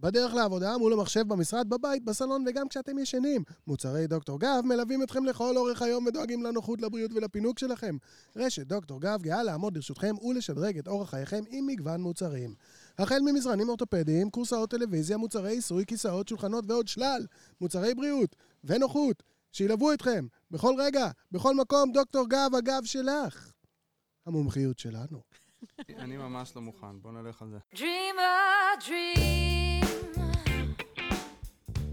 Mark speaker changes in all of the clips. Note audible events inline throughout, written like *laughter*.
Speaker 1: בדרך לעבודה, מול המחשב במשרד, בבית, בסלון וגם כשאתם ישנים. מוצרי דוקטור גב מלווים אתכם לכל אורך היום ודואגים לנוחות, לבריאות ולפינוק שלכם. רשת דוקטור גב גאה לעמוד לרשותכם ולשדרג את אורח חייכם עם מגוון מוצרים. החל ממזרנים אורתופדיים, קורסאות טלוויזיה, מוצרי עיסוי, כיסאות, שולחנות ועוד שלל. מוצרי בריאות ונוחות, שילוו אתכם בכל רגע, בכל מקום, דוקטור גב, הגב שלך. המומחיות שלנו.
Speaker 2: אני ממש לא מוכן, בוא נלך על זה.
Speaker 3: Dream a dream.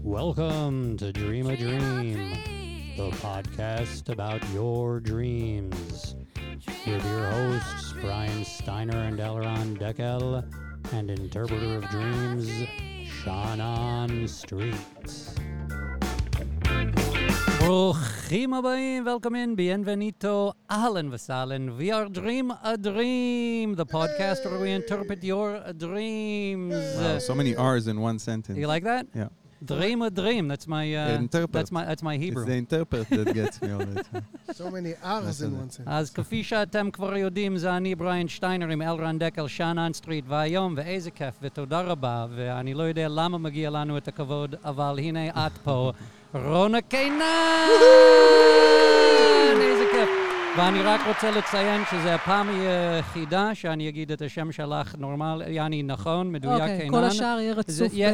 Speaker 4: Welcome to Dream a Dream, the podcast about your dreams. With your hosts, Brian Steiner and Elron Deckel, and interpreter of dreams, Shannon Street. ברוכים הבאים, welcome in, bienvenido, ahlan v'sahlan. We are Dream a Dream, the podcast where we interpret your dreams.
Speaker 2: Wow, so many R's in one sentence.
Speaker 4: You like that?
Speaker 2: Yeah.
Speaker 4: Dream a dream. That's my uh,
Speaker 2: Interpret.
Speaker 4: that's my that's my
Speaker 2: It's
Speaker 4: Hebrew.
Speaker 2: the interpret that gets me all the time.
Speaker 1: So many R's in
Speaker 2: בסדר.
Speaker 1: one sentence.
Speaker 4: אז כפי שאתם כבר יודעים, זה אני, בריין שטיינר, עם אלרן דקל, שאנן סטריט, והיום, ואיזה כיף, ותודה רבה, ואני לא יודע למה מגיע לנו את הכבוד, אבל הנה את פה, רונה קינן! ואני רק רוצה לציין שזו הפעם היחידה שאני אגיד את השם שלך normal, יעני נכון, מדויק,
Speaker 5: אוקיי,
Speaker 4: קינן.
Speaker 5: כל השאר יהיה רצוף ב...
Speaker 4: יא-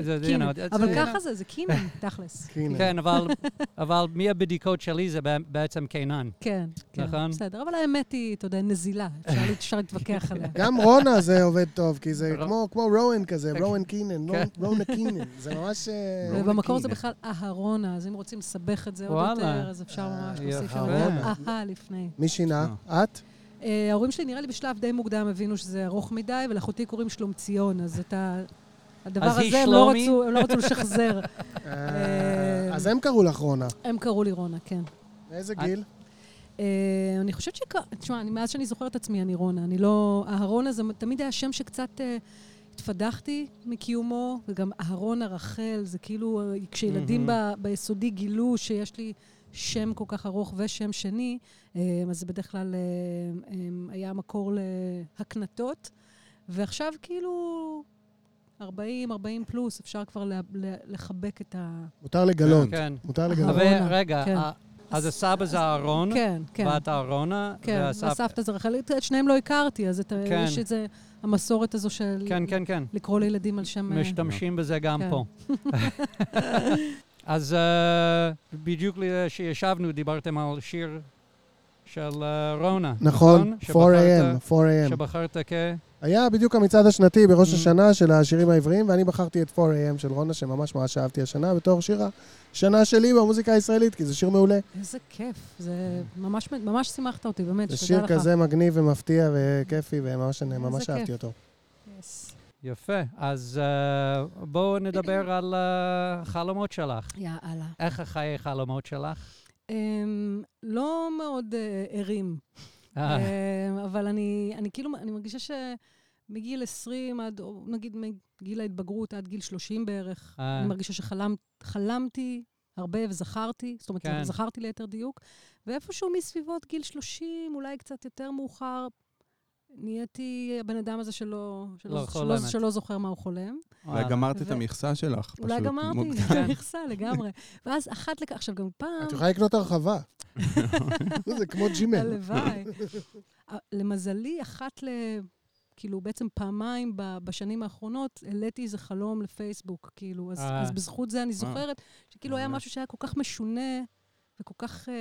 Speaker 4: זה- זה,
Speaker 5: קינן. אבל ככה זה, זה קינן, תכלס.
Speaker 4: כן, אבל, *laughs* אבל מהבדיקות שלי זה בע- בעצם קינן.
Speaker 5: כן, כן.
Speaker 4: נכון.
Speaker 5: בסדר, אבל האמת היא, אתה יודע, נזילה. אפשר לה- *laughs* אפשר להתווכח עליה.
Speaker 1: גם רונה זה עובד טוב, כי זה כמו, כמו רואן כזה, רואן קינן,
Speaker 4: כן.
Speaker 1: רונה קינן. זה ממש... אה,
Speaker 5: ובמקור זה. בכלל אהרונה, אז אם רוצים לסבך את זה עוד. יותר, אז אפשר ממש
Speaker 1: אה,
Speaker 5: להוסיף שם
Speaker 1: אהרונה.
Speaker 5: אהה לפני.
Speaker 1: מי שינה? את?
Speaker 5: אה, ההורים שלי נראה לי בשלב די מוקדם הבינו שזה ארוך מדי, ולאחותי קוראים שלום ציון, אז את. הדבר הזה הם לא? רצו- הם לא רצו לשחזר. *laughs*
Speaker 1: אה, אז הם קראו לך רונה.
Speaker 5: הם קראו לי רונה, כן.
Speaker 1: מאיזה גיל?
Speaker 5: אה, אני חושבת ש... תשמע, אני- מאז שאני זוכרת את עצמי, אני רונה. אני לא... אהרון הזה תמיד היה שם שקצת אה, התפדחתי מקיומו, וגם אהרונה רחל, זה כאילו, אה, כשילדים ב- ביסודי גילו שיש לי שם כל כך ארוך ושם שני, אה, אז זה בדרך כלל אה, אה, היה מקור להקנטות. ועכשיו כאילו... 40, 40 פלוס, אפשר כבר לחבק את ה...
Speaker 1: מותר לגלות.
Speaker 4: כן.
Speaker 1: מותר לגלות.
Speaker 5: אהרון. אהרונה,
Speaker 4: ורגע,
Speaker 5: כן.
Speaker 4: אז הסבא זה אהרון,
Speaker 5: כן, כן.
Speaker 4: ואת אהרונה,
Speaker 5: כן,
Speaker 4: והסבתא...
Speaker 5: זה רחל. את שניהם לא הכרתי, אז. יש את זה, המסורת הזו של
Speaker 4: כן, כן, כן.
Speaker 5: לקרוא לילדים על שם...
Speaker 4: משתמשים בזה גם
Speaker 5: כן.
Speaker 4: פה. *laughs* *laughs* אז אה, בדיוק כשישבנו דיברתם על שיר של אה, רונה.
Speaker 1: נכון, 4
Speaker 4: שבחרת-
Speaker 1: a.m. 4 a.m.
Speaker 4: שבחרת כ...
Speaker 1: היה בדיוק המצעד השנתי בראש
Speaker 4: Mm.
Speaker 1: השנה של השירים העבריים, ואני בחרתי את 4 a.m. של רונה, שממש ממש אהבתי השנה, בתור שיר השנה שלי במוזיקה הישראלית, כי זה שיר מעולה.
Speaker 5: איזה כיף, זה ממש ממש שימחת אותי, באמת,
Speaker 1: זה
Speaker 5: שתדע
Speaker 1: שיר
Speaker 5: לך.
Speaker 1: כזה מגניב ומפתיע וכיפי, וממש אני ממש אהבתי. אותו.
Speaker 4: יפה. אז אה, בואו נדבר על החלומות שלך.
Speaker 5: יאללה.
Speaker 4: איך החיי חלומות שלך?
Speaker 5: אמ, לא מאוד אה, ערים,
Speaker 4: אה,
Speaker 5: אמ, אבל אני אני כאילו, אני מרגישה שמגיל 20 עד, או נגיד מגיל ההתבגרות עד גיל 30 בערך,
Speaker 4: אה.
Speaker 5: אני מרגישה שחלמתי הרבה וזכרתי, זאת אומרת,
Speaker 4: כן.
Speaker 5: זכרתי ליתר דיוק, ואיפשהו מסביבות גיל 30, אולי קצת יותר מאוחר, נהייתי הבן אדם הזה שלא, שלא,
Speaker 4: לא
Speaker 5: שלא,
Speaker 4: חולמת.
Speaker 5: שלא זוכר מה הוא חולם.
Speaker 2: אולי
Speaker 4: וואלה.
Speaker 2: גמרת את
Speaker 5: ו-
Speaker 2: המכסה שלך.
Speaker 5: אולי
Speaker 2: פשוט
Speaker 5: גמרתי
Speaker 2: מוקדם.
Speaker 5: את המכסה לגמרי. ואז אחת לכך, עכשיו גם פעם,
Speaker 1: את יכולה לקנות הרחבה. *laughs* זה כמו ג'ימל.
Speaker 5: הלוואי. אה, למזלי, אחת ל... כאילו, בעצם פעמיים ב- בשנים האחרונות העליתי איזה חלום לפייסבוק, כאילו, אז,
Speaker 4: אה.
Speaker 5: אז בזכות זה אני זוכרת שכאילו היה. משהו שהיה כל כך משונה וכל כך אה,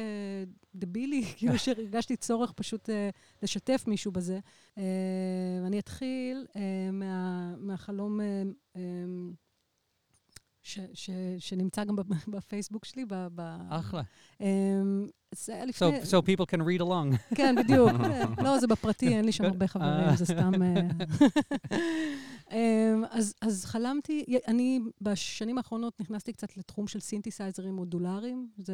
Speaker 5: דבילי, *laughs* כאילו שהרגשתי צורך פשוט אה, לשתף מישהו בזה. אה, ואני אתחיל אה, מה, מהחלום אה, אה, ש, ש, שנמצא גם *laughs* בפייסבוק שלי. ב, ב,
Speaker 4: אחלה.
Speaker 5: אה, זה היה
Speaker 4: So,
Speaker 5: לפני...
Speaker 4: so people can read along.
Speaker 5: כן, בדיוק. *laughs* לא, זה בפרטי, אין לי שם
Speaker 4: כן.
Speaker 5: הרבה חברים,
Speaker 4: אה.
Speaker 5: זה סתם... אה. אמ, אז, אז חלמתי, אני בשנים האחרונות נכנסתי קצת לתחום של סינתסייזרים מודולריים. זה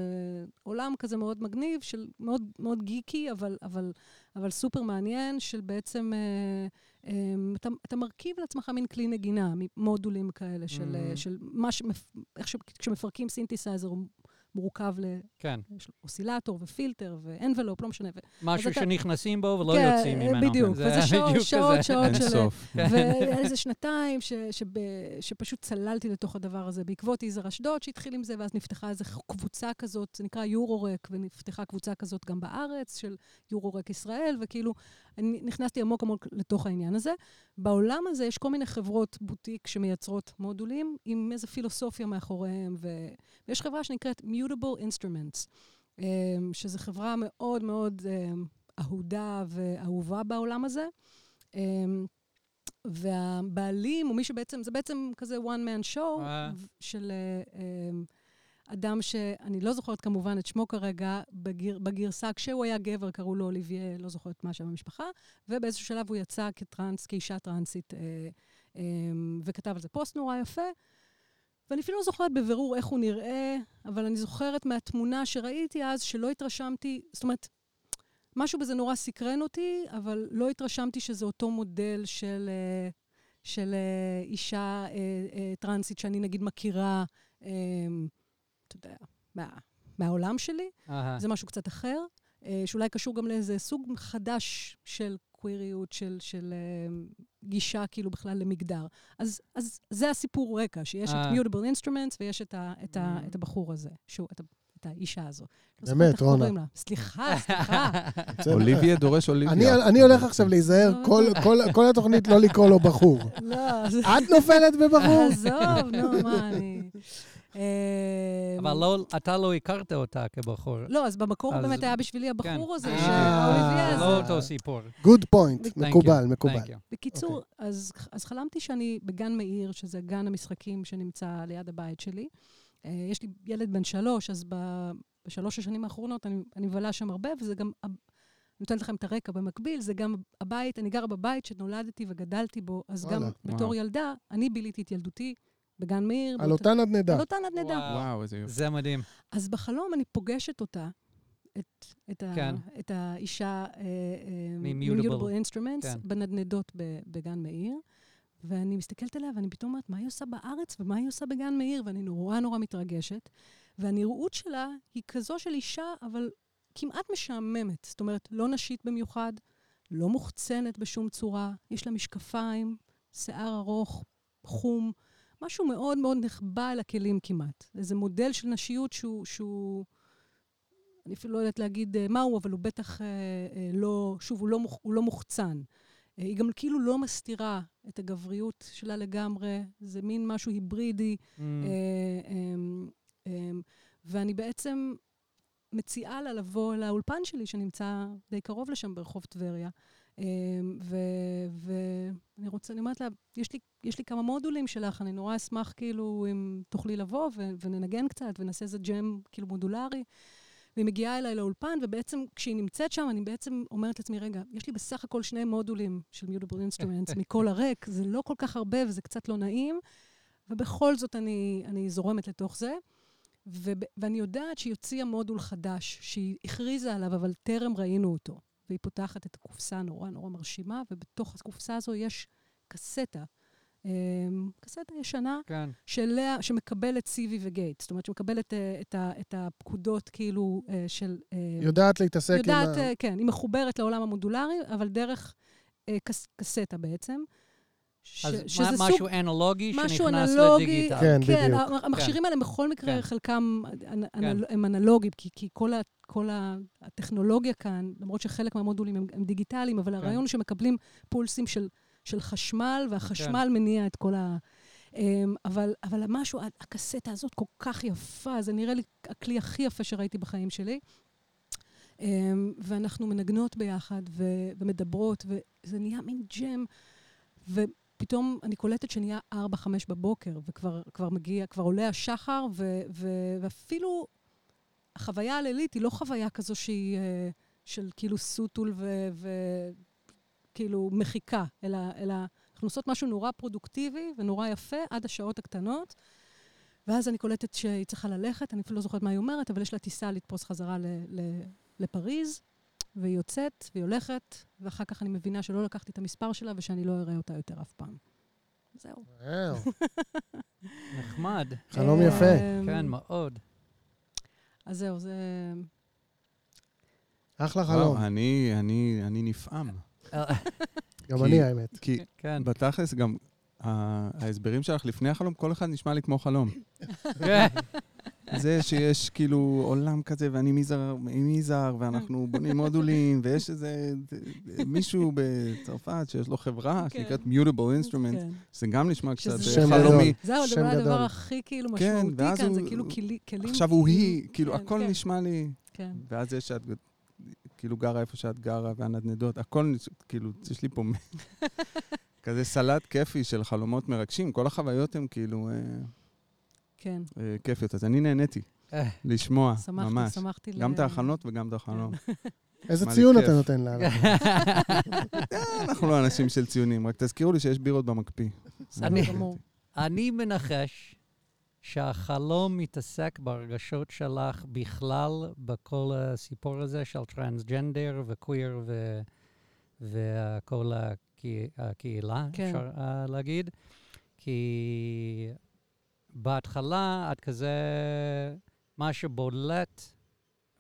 Speaker 5: עולם כזה מאוד מגניב, של מאוד, מאוד גיקי, אבל, אבל, אבל סופר מעניין, של בעצם... אה, אמ, אתה, אתה מרכיב לעצמך מין כלי נגינה, מודולים כאלה, של,
Speaker 4: Mm.
Speaker 5: אה, של מה שמפ... איך ש... כשמפרקים סינתסייזר, הוא מורכב
Speaker 3: כן.
Speaker 5: ל oscillator ו filter ו envelope, לא משנה. ו-
Speaker 3: משהו
Speaker 5: אתה-
Speaker 3: שנכנסים בו ולא
Speaker 5: כן,
Speaker 3: יוצאים ממנו.
Speaker 5: בדיוק,
Speaker 3: זה
Speaker 5: וזה שעות,
Speaker 3: בדיוק
Speaker 5: שעות,
Speaker 3: כזה.
Speaker 5: שעות
Speaker 2: אין
Speaker 5: של...
Speaker 2: סוף.
Speaker 5: ואיזה שנתיים ש, שב, שפשוט צללתי לתוך הדבר הזה בעקבות יזהר אשדוד שהתחיל עם זה, ואז נפתחה איזו קבוצה כזאת, זה נקרא Eurorack, ונפתחה קבוצה כזאת גם בארץ, של יורו-רק ישראל, וכאילו, אני נכנסתי עמוק עמוק לתוך העניין הזה. בעולם הזה יש כל מיני חברות בוטיק שמייצרות מודולים עם איזו פילוסופיה מאחוריהם, ו... ויש חברה שנקראת Mutable Instruments, אמ, שזו חברה מאוד מאוד אמ, אהודה ואהובה בעולם הזה. אמ, והבעלים, או מי שבעצם, זה בעצם כזה one man show
Speaker 3: אה.
Speaker 5: של אה, אדם שאני לא זוכרת כמובן את שמו כרגע, בגיר, בגרסה, כשהוא היה גבר קראו לו אוליביה, לא זוכרת מה שם המשפחה, ובאיזשהו שלב הוא יצא כטרנס, כאישה טרנסית, אה, וכתב על זה פוסט נורא יפה. ואני אפילו לא זוכרת בבירור איך הוא נראה, אבל אני זוכרת מהתמונה שראיתי אז, שלא התרשמתי, זאת אומרת, משהו בזה נורא סקרן אותי, אבל לא התרשמתי שזה אותו מודל של, אה, של אה, אישה אה, אה, טרנסית שאני נגיד מכירה, אה, אתה יודע, מה, מהעולם שלי.
Speaker 3: אהה.
Speaker 5: זה משהו קצת אחר, אה, שאולי קשור גם לאיזה סוג חדש של קוויריות, של, של אה, גישה כאילו בכלל למגדר. אז, אז זה הסיפור רקע, שיש את
Speaker 3: אה.
Speaker 5: Mutable Instruments ויש את, ה, את, ה,
Speaker 3: Mm.
Speaker 5: את הבחור הזה, שהוא, את, ה, את האישה הזו. לא
Speaker 1: באמת, רונה.
Speaker 5: סליחה, סליחה. *laughs*
Speaker 2: אוליביה דורש
Speaker 1: אני,
Speaker 2: אוליביה.
Speaker 1: אני הולך עכשיו להיזהר
Speaker 5: לא,
Speaker 1: כל, כל, כל התוכנית לא לקרוא לו בחור. *laughs*
Speaker 5: לא.
Speaker 1: את נופלת בבחור?
Speaker 5: עזוב, נו, מה אני... אה,
Speaker 3: אבל לא, אתה לא הכרת אותה כבחור.
Speaker 5: לא, אז במקור
Speaker 3: אז-
Speaker 5: באמת היה בשבילי
Speaker 3: כן.
Speaker 5: הבחור הזה,
Speaker 3: אה,
Speaker 5: שהאוליביה
Speaker 3: זה
Speaker 5: הזה.
Speaker 3: לא אותו סיפור.
Speaker 1: good
Speaker 5: point,
Speaker 1: מקובל, מקובל.
Speaker 5: בקיצור,
Speaker 1: אוקיי.
Speaker 5: אז, אז חלמתי שאני בגן מאיר, שזה גן המשחקים שנמצא ליד הבית שלי. אה, יש לי ילד בן שלוש, אז בשלוש השנים האחרונות אני, אני מבלה שם הרבה, וזה גם, אני נותנת לכם את הרקע במקביל, זה גם הבית, אני גרה בבית שנולדתי וגדלתי בו, אז גם. בתור
Speaker 2: וואו.
Speaker 5: ילדה, אני ביליתי את ילדותי בגן מאיר.
Speaker 1: על אותה נדנדה.
Speaker 5: על אותה נדנדה.
Speaker 3: וואו.
Speaker 2: איזה יופי.
Speaker 3: זה מדהים.
Speaker 5: אז בחלום אני פוגשת אותה, את, את, ה,
Speaker 3: כן.
Speaker 5: את האישה אה, אה,
Speaker 3: מ-Mutable.
Speaker 5: Instruments,
Speaker 3: כן.
Speaker 5: בנדנדות בגן מאיר. ואני מסתכלת עליה ואני פתאום אומרת, מה היא עושה בארץ ומה היא עושה בגן מאיר? ואני נורא נורא מתרגשת. והנראות שלה היא כזו של אישה, אבל כמעט משעממת. זאת אומרת, לא נשית במיוחד, לא מוחצנת בשום צורה, יש לה משקפיים, שיער ארוך, חום, משהו מאוד מאוד נחבא אל הכלים כמעט. איזה מודל של נשיות שהוא, שהוא אני אפילו לא יודעת להגיד אה, מהו, אבל הוא בטח אה, אה, לא, שוב, הוא לא, מוח, הוא לא מוחצן. אה, היא גם כאילו לא מסתירה את הגבריות שלה לגמרי, זה מין משהו היברידי.
Speaker 3: Mm.
Speaker 5: אה, אמ, אמ, ואני בעצם מציעה לה לבוא לאולפן שלי, שנמצא די קרוב לשם ברחוב טבריה. אמ, ו- ואני רוצה, אני אומרת לה, יש לי, יש לי כמה מודולים שלך, אני נורא אשמח כאילו אם תוכלי לבוא ו- וננגן קצת ונעשה איזה ג'ם כאילו מודולרי. והיא מגיעה אליי לאולפן, ובעצם כשהיא נמצאת שם, אני בעצם אומרת לעצמי, רגע, יש לי בסך הכל שני מודולים של Mutable Instruments מכל הריק, זה לא כל כך הרבה וזה קצת לא נעים, ובכל זאת אני, אני זורמת לתוך זה. וב, ואני יודעת שהיא הוציאה מודול חדש, שהיא הכריזה עליו, אבל טרם ראינו אותו. והיא פותחת את הקופסה הנורא נורא מרשימה, ובתוך הקופסה הזו יש קסטה. אמ, קסטה ישנה,
Speaker 3: כן.
Speaker 5: שאליה, שמקבלת סיבי וגייט. זאת אומרת, שמקבלת אה, את, ה, את הפקודות כאילו אה, של... אה,
Speaker 1: יודעת להתעסק עם
Speaker 5: יודעת,
Speaker 1: ה...
Speaker 5: אה, כן, היא מחוברת לעולם המודולרי, אבל דרך קס, קסטה בעצם. ש,
Speaker 3: אז
Speaker 5: שזה
Speaker 3: מה-
Speaker 5: סוג-
Speaker 3: משהו אנלוגי
Speaker 5: משהו
Speaker 3: שנכנס
Speaker 5: אנלוגי,
Speaker 3: לדיגיטל.
Speaker 1: כן,
Speaker 5: כן,
Speaker 1: בדיוק.
Speaker 5: המכשירים האלה בכל מקרה,
Speaker 3: כן.
Speaker 5: חלקם אנ-
Speaker 3: כן.
Speaker 5: אנל- הם אנלוגיים, כי, כי כל, ה, כל ה, הטכנולוגיה כאן, למרות שחלק מהמודולים הם, הם דיגיטליים, אבל הרעיון הוא שמקבלים פולסים של, של חשמל, והחשמל
Speaker 3: כן.
Speaker 5: מניע את כל ה... אמ, אבל, אבל המשהו, הקסטה הזאת כל כך יפה, זה נראה לי הכלי הכי יפה שראיתי בחיים שלי. אמ, ואנחנו מנגנות ביחד ו- ומדברות, וזה נהיה מין ג'ם. ופתאום אני קולטת שנהיה 4-5 בבוקר, וכבר כבר מגיע, כבר עולה השחר, ו- ו- ואפילו החוויה הלילית היא לא חוויה כזו שהיא אה, של כאילו סוטול וכאילו מחיקה, אלא, אנחנו עושות משהו נורא פרודוקטיבי ונורא יפה עד השעות הקטנות. ואז אני קולטת שהיא צריכה ללכת, אני אפילו לא זוכרת מה היא אומרת, אבל יש לה טיסה לתפוס חזרה לפריז, והיא יוצאת, והיא הולכת, ואחר כך אני מבינה שלא לקחתי את המספר שלה ושאני לא אראה אותה יותר אף פעם. זהו. *laughs*
Speaker 3: נחמד.
Speaker 1: חלום יפה.
Speaker 5: אמ,
Speaker 3: כן, מאוד.
Speaker 5: אז זהו, זה...
Speaker 1: אחלה חלום.
Speaker 2: אני, אני, אני נפעם. *laughs*
Speaker 1: גם אני, האמת.
Speaker 2: כי
Speaker 4: כן.
Speaker 2: בתכלס גם ההסברים שלך לפני החלום, כל אחד נשמע לי כמו חלום. זה שיש כאילו עולם כזה, ואני מזר, מזר, ואנחנו *laughs* בונים מודולים, ויש איזה מישהו בצרפת שיש לו חברה
Speaker 5: כן.
Speaker 2: שנקראת Mutable Instrument,
Speaker 5: כן.
Speaker 2: זה גם נשמע קצת
Speaker 5: שזה
Speaker 1: שם
Speaker 2: חלומי.
Speaker 5: זהו, זה אולי. הדבר הכי כאילו
Speaker 2: כן,
Speaker 5: משמעותי כאן, זה כאילו כלי- כלים...
Speaker 2: עכשיו הוא היא, כאילו,
Speaker 5: כן,
Speaker 2: הכל
Speaker 5: כן,
Speaker 2: נשמע לי...
Speaker 5: כן.
Speaker 2: ואז זה שאת כאילו גרה איפה שאת גרה, והנדנדות, הכל, נש- כאילו, יש לי פה *laughs* כזה סלט כיפי של חלומות מרגשים, כל החוויות הן כאילו אה,
Speaker 5: כן.
Speaker 2: אה, כיפיות. אז אני נהניתי
Speaker 4: אה,
Speaker 2: לשמוע,
Speaker 5: שמחתי,
Speaker 2: ממש.
Speaker 5: שמחתי.
Speaker 2: גם
Speaker 5: ל-
Speaker 2: את ההכנות וגם את החלום.
Speaker 1: איזה
Speaker 2: מה לי
Speaker 1: ציון. אתה נותן לה? *laughs*
Speaker 2: אה, אנחנו לא אנשים של ציונים, רק תזכירו לי שיש בירות במקפיא.
Speaker 4: אני- מנחש שהחלום מתעסק ברגשות שלך בכלל בכל הסיפור הזה של טרנסג'נדר וקוויר ו... וכל הקה- הקהילה,
Speaker 5: כן.
Speaker 4: אפשר uh, להגיד. כי בהתחלה את כזה, מה שבולט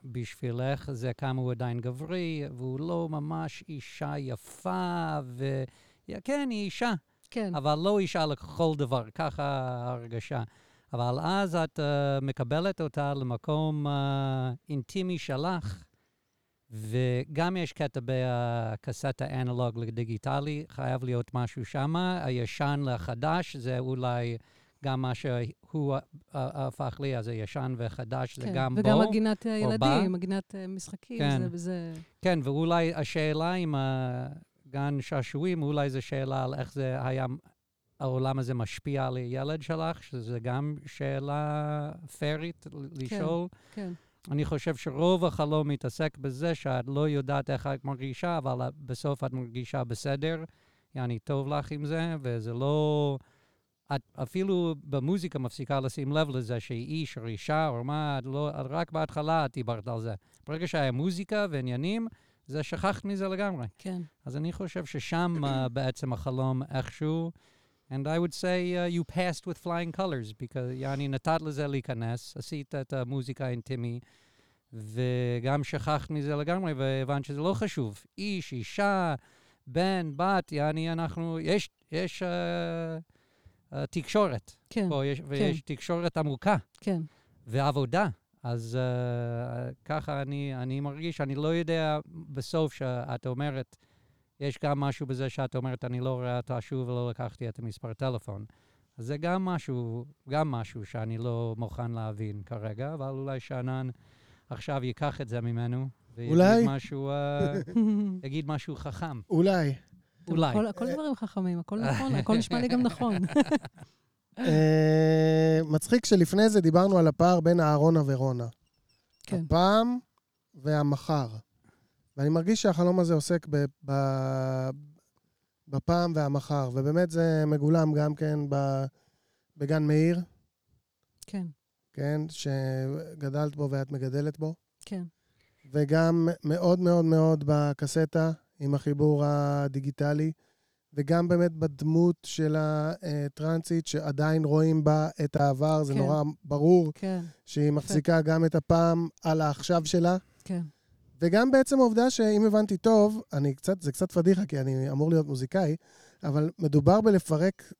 Speaker 4: בשבילך זה כמה הוא עדיין גברי, והוא לא ממש אישה יפה, ו... כן, היא אישה,
Speaker 5: כן,
Speaker 4: אבל לא אישה לכל דבר, ככה ההרגשה. אבל אז את uh, מקבלת אותה למקום uh, אינטימי שלך, וגם יש קטע בקסטה אנלוג לדיגיטלי, חייב להיות משהו שם. הישן לחדש זה אולי גם מה שהוא uh, הפך לי, אז הישן וחדש זה
Speaker 5: כן.
Speaker 4: גם בו.
Speaker 5: וגם מגינת
Speaker 4: בה.
Speaker 5: ילדים, מגינת אה, משחקים,
Speaker 4: כן.
Speaker 5: זה וזה...
Speaker 4: כן, ואולי השאלה עם הגן שעשועים, אולי זו שאלה על איך זה היה, העולם הזה משפיע על הילד שלך, שזה גם שאלה פיירית לשאול.
Speaker 5: כן,
Speaker 4: אני חושב שרוב החלום מתעסק בזה שאת לא יודעת איך את מרגישה, אבל בסוף את מרגישה בסדר, יעני טוב לך עם זה, וזה לא... את אפילו במוזיקה מפסיקה לשים לב לזה שהיא איש או אישה או מה, את לא, את רק בהתחלה את דיברת על זה. ברגע שהיה מוזיקה ועניינים, זה שכחת מזה לגמרי.
Speaker 5: כן.
Speaker 4: אז אני חושב ששם uh, *clears throat* בעצם החלום איכשהו, and I would say uh, you passed with flying colors, because יעני נתת לזה להיכנס, עשית את המוזיקה האינטימי, וגם שכחת מזה לגמרי, והבנת שזה לא חשוב. איש, אישה, בן, בת, יעני אנחנו, יש, יש uh, uh, תקשורת
Speaker 5: כן,
Speaker 4: פה, יש, ויש תקשורת עמוקה.
Speaker 5: כן.
Speaker 4: ועבודה. אז uh, ככה אני, אני מרגיש, אני לא יודע בסוף שאת אומרת, יש גם משהו בזה שאת אומרת, אני לא רואה אותה שוב ולא לקחתי את המספר טלפון. אז זה גם משהו, גם משהו שאני לא מוכן להבין כרגע, אבל אולי שאנן עכשיו ייקח את זה ממנו, ויגיד
Speaker 1: אולי?
Speaker 4: משהו, uh, *laughs* יגיד משהו חכם.
Speaker 1: אולי.
Speaker 4: אולי.
Speaker 5: הכל- הכל דברים חכמים, הכל נכון, הכל נשמע לי גם נכון. *laughs*
Speaker 1: אה, מצחיק שלפני זה דיברנו על הפער בין אהרונה ורונה.
Speaker 5: כן.
Speaker 1: הפעם והמחר. ואני מרגיש שהחלום הזה עוסק ב, ב, בפעם והמחר, ובאמת זה מגולם גם כן ב, בגן מאיר,
Speaker 5: כן,
Speaker 1: כן, שגדלת בו ואת מגדלת בו,
Speaker 5: כן,
Speaker 1: וגם מאוד מאוד מאוד בקסטה עם החיבור הדיגיטלי, וגם באמת בדמות של הטרנסית, שעדיין רואים בה את העבר, זה
Speaker 5: כן.
Speaker 1: נורא ברור
Speaker 5: כן,
Speaker 1: שהיא מחזיקה גם את הפעם על העכשיו שלה,
Speaker 5: כן.
Speaker 1: וגם בעצם העובדה שאם הבנתי טוב, אני קצת, זה קצת פדיחה, כי אני אמור להיות מוזיקאי, אבל מדובר בלפרק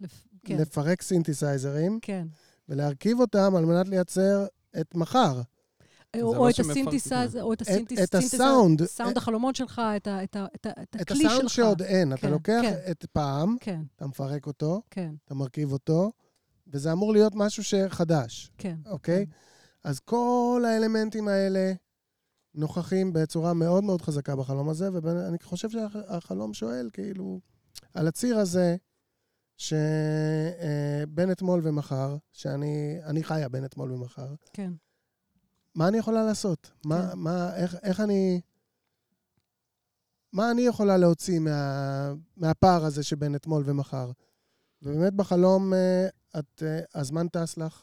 Speaker 5: לפ- כן,
Speaker 1: לפרק סינתסייזרים
Speaker 5: כן.
Speaker 1: ולהרכיב אותם על מנת לייצר את מחר.
Speaker 5: או
Speaker 2: לא
Speaker 5: או את או את.
Speaker 1: את הסאונד.
Speaker 5: סאונד החלומות שלך, את את את את
Speaker 1: את
Speaker 5: הכלי שלך.
Speaker 1: הסאונד שעוד אין. אתה
Speaker 5: כן,
Speaker 1: לוקח
Speaker 5: כן.
Speaker 1: את פעם,
Speaker 5: כן,
Speaker 1: אתה מפרק אותו, אתה מרכיב אותו, וזה אמור להיות משהו שחדש,
Speaker 5: כן.
Speaker 1: אוקיי? אז כל האלמנטים האלה נוכחים בצורה מאוד מאוד חזקה בחלום הזה, ואני חושב שהחלום שואל, כאילו, על הציר הזה, שבין אתמול ומחר, שאני אני חיה בין אתמול ומחר,
Speaker 5: כן,
Speaker 1: מה אני יכולה לעשות? מה,
Speaker 5: כן.
Speaker 1: מה, איך, איך אני... מה אני יכולה להוציא מה, מהפער הזה שבין אתמול ומחר? ובאמת בחלום אה, את, אה, הזמן טס לך,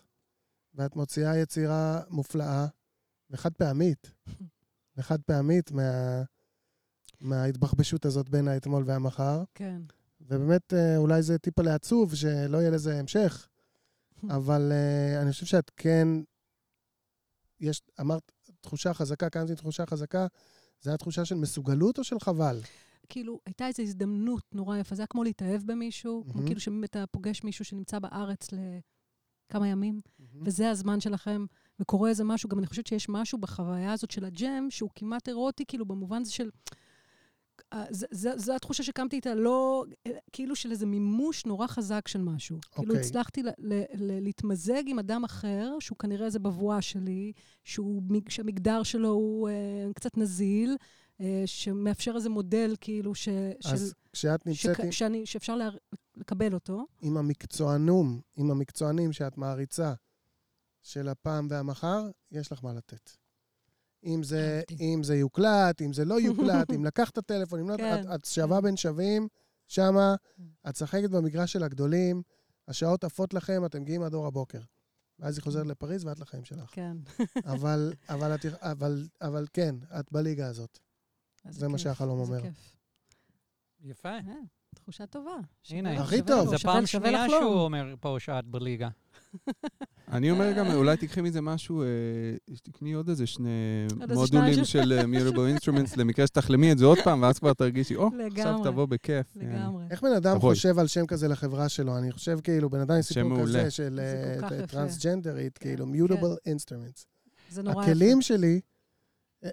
Speaker 1: ואת מוציאה יצירה מופלאה וחד פעמית, *laughs* וחד פעמית מה, מההתבחבשות הזאת בין האתמול והמחר.
Speaker 5: כן.
Speaker 1: ובאמת, אה, אולי זה טיפה לעצוב, שלא יהיה לזה המשך, *laughs* אבל אני חושב שאת כן יש, אמרת, תחושה חזקה, כאן זו תחושה חזקה, זה היה תחושה של מסוגלות או של חבל?
Speaker 5: כאילו, הייתה איזו הזדמנות נורא יפה. זה היה כמו להתאהב במישהו, כמו
Speaker 1: מהמם.
Speaker 5: כאילו שאתה פוגש מישהו שנמצא בארץ לכמה ימים, וזה הזמן שלכם, וקורה איזה משהו. גם אני חושבת שיש משהו בחוויה הזאת של הג'ם, שהוא כמעט אירוטי, כאילו, במובן הזה של... זו התחושה שקמתי איתה, לא... אה, כאילו של איזה מימוש נורא חזק של משהו. כאילו
Speaker 1: אוקיי.
Speaker 5: הצלחתי ל- ל- ל- להתמזג עם אדם אחר, שהוא כנראה איזה בבואה שלי, שהוא, מג- שהמגדר שלו הוא אה, קצת נזיל, אה, שמאפשר איזה מודל, כאילו, ש,
Speaker 1: אז
Speaker 5: של,
Speaker 1: כשאת נמצאת
Speaker 5: שכ-
Speaker 1: עם,
Speaker 5: שאני, שאפשר לה, לקבל אותו.
Speaker 1: עם המקצוענום, עם המקצוענים שאת מעריצה, של הפעם והמחר, יש לך מה לתת. אם זה. אם זה יוקלט, אם זה לא יוקלט, אם *laughs* לקחת את הטלפון, אם לא...
Speaker 5: כן,
Speaker 1: את, את שווה בין שווים, שמה,
Speaker 5: כן.
Speaker 1: את משחקת במגרש של הגדולים, השעות עפות לכם, אתם מגיעים עד אור הבוקר. ואז היא חוזרת לפריז ואת לחיים שלך.
Speaker 5: כן.
Speaker 1: אבל, *laughs* אבל, את, אבל, אבל כן, את בליגה הזאת. זה מה
Speaker 5: כיף,
Speaker 1: שהחלום
Speaker 5: איזה
Speaker 1: אומר.
Speaker 4: יפה.
Speaker 5: אה, תחושה טובה.
Speaker 4: הנה,
Speaker 1: הכי טוב.
Speaker 5: שווה-
Speaker 4: פעם שנייה. שהוא אומר פה שאת בליגה.
Speaker 2: אני אומר גם, אולי תיקחי מזה משהו, אה, תקני עוד איזה שני מודולים של אה, Mutable Instruments, למקרה שתחלמי את זה עוד פעם, ואז כבר תרגישי, או, עכשיו. תבוא בכיף.
Speaker 5: לגמרי.
Speaker 1: איך בן אדם. חושב על שם כזה לחברה שלו? אני חושב כאילו, בן אדם עם סיפור. כזה של אה. טרנסג'נדרית, כאילו,
Speaker 5: כן.
Speaker 1: mutable instruments.
Speaker 5: זה נורא יפה.
Speaker 1: הכלים שלי, אה,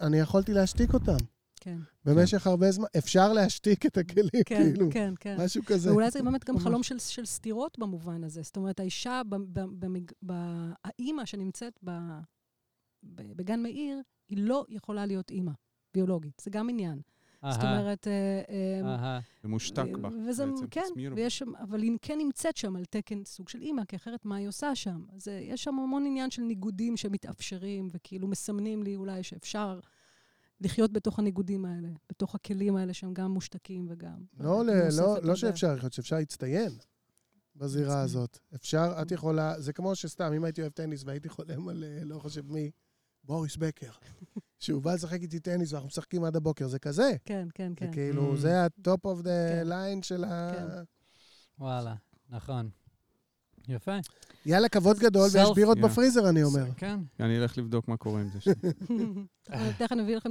Speaker 1: אני יכולתי להשתיק אותם.
Speaker 5: כן,
Speaker 1: במשך הרבה זמן, אפשר להשתיק את הכלים,
Speaker 5: כן,
Speaker 1: כאילו,
Speaker 5: כן, כן.
Speaker 1: משהו כזה.
Speaker 5: ואולי זה באמת גם. חלום של, של סתירות במובן הזה. זאת אומרת, האישה, במג, ב, האימא שנמצאת ב, ב, בגן מאיר, היא לא יכולה להיות אימא ביולוגית. זה גם עניין. זאת אומרת... אה, אה,
Speaker 4: אהה.
Speaker 2: זה מושתק בה.
Speaker 5: וזה,
Speaker 2: בעצם,
Speaker 5: כן. ויש שם, אבל היא כן נמצאת שם על תקן סוג של אימא, כי אחרת מה היא עושה שם? אז אה, יש שם המון עניין של ניגודים שמתאפשרים, וכאילו מסמנים לי אולי שאפשר לחיות בתוך הניגודים האלה, בתוך הכלים האלה שהם גם מושתקים וגם...
Speaker 1: לא, לא, לא
Speaker 5: זה.
Speaker 1: שאפשר, להיות שאפשר להצטיין בזירה. הזאת. אפשר, את יכולה, זה כמו שסתם, אם הייתי אוהב טניס והייתי חולם על, אה, לא חושב מי, בוריס בקר, *laughs* שהוא בא לשחק איתי טניס ואנחנו משחקים עד הבוקר, זה כזה.
Speaker 5: כן, כן,
Speaker 1: זה
Speaker 5: כן.
Speaker 1: כאילו,
Speaker 4: Mm.
Speaker 1: זה ה-top of the
Speaker 5: כן.
Speaker 1: line של ה...
Speaker 5: כן.
Speaker 4: וואלה, נכון. יפה.
Speaker 1: יאללה, כבוד גדול, ויש בירות
Speaker 2: Yeah.
Speaker 1: בפריזר, אני אומר.
Speaker 4: כן.
Speaker 2: אני אלך לבדוק מה קורה עם זה. *laughs*
Speaker 5: תכף אני אביא לכם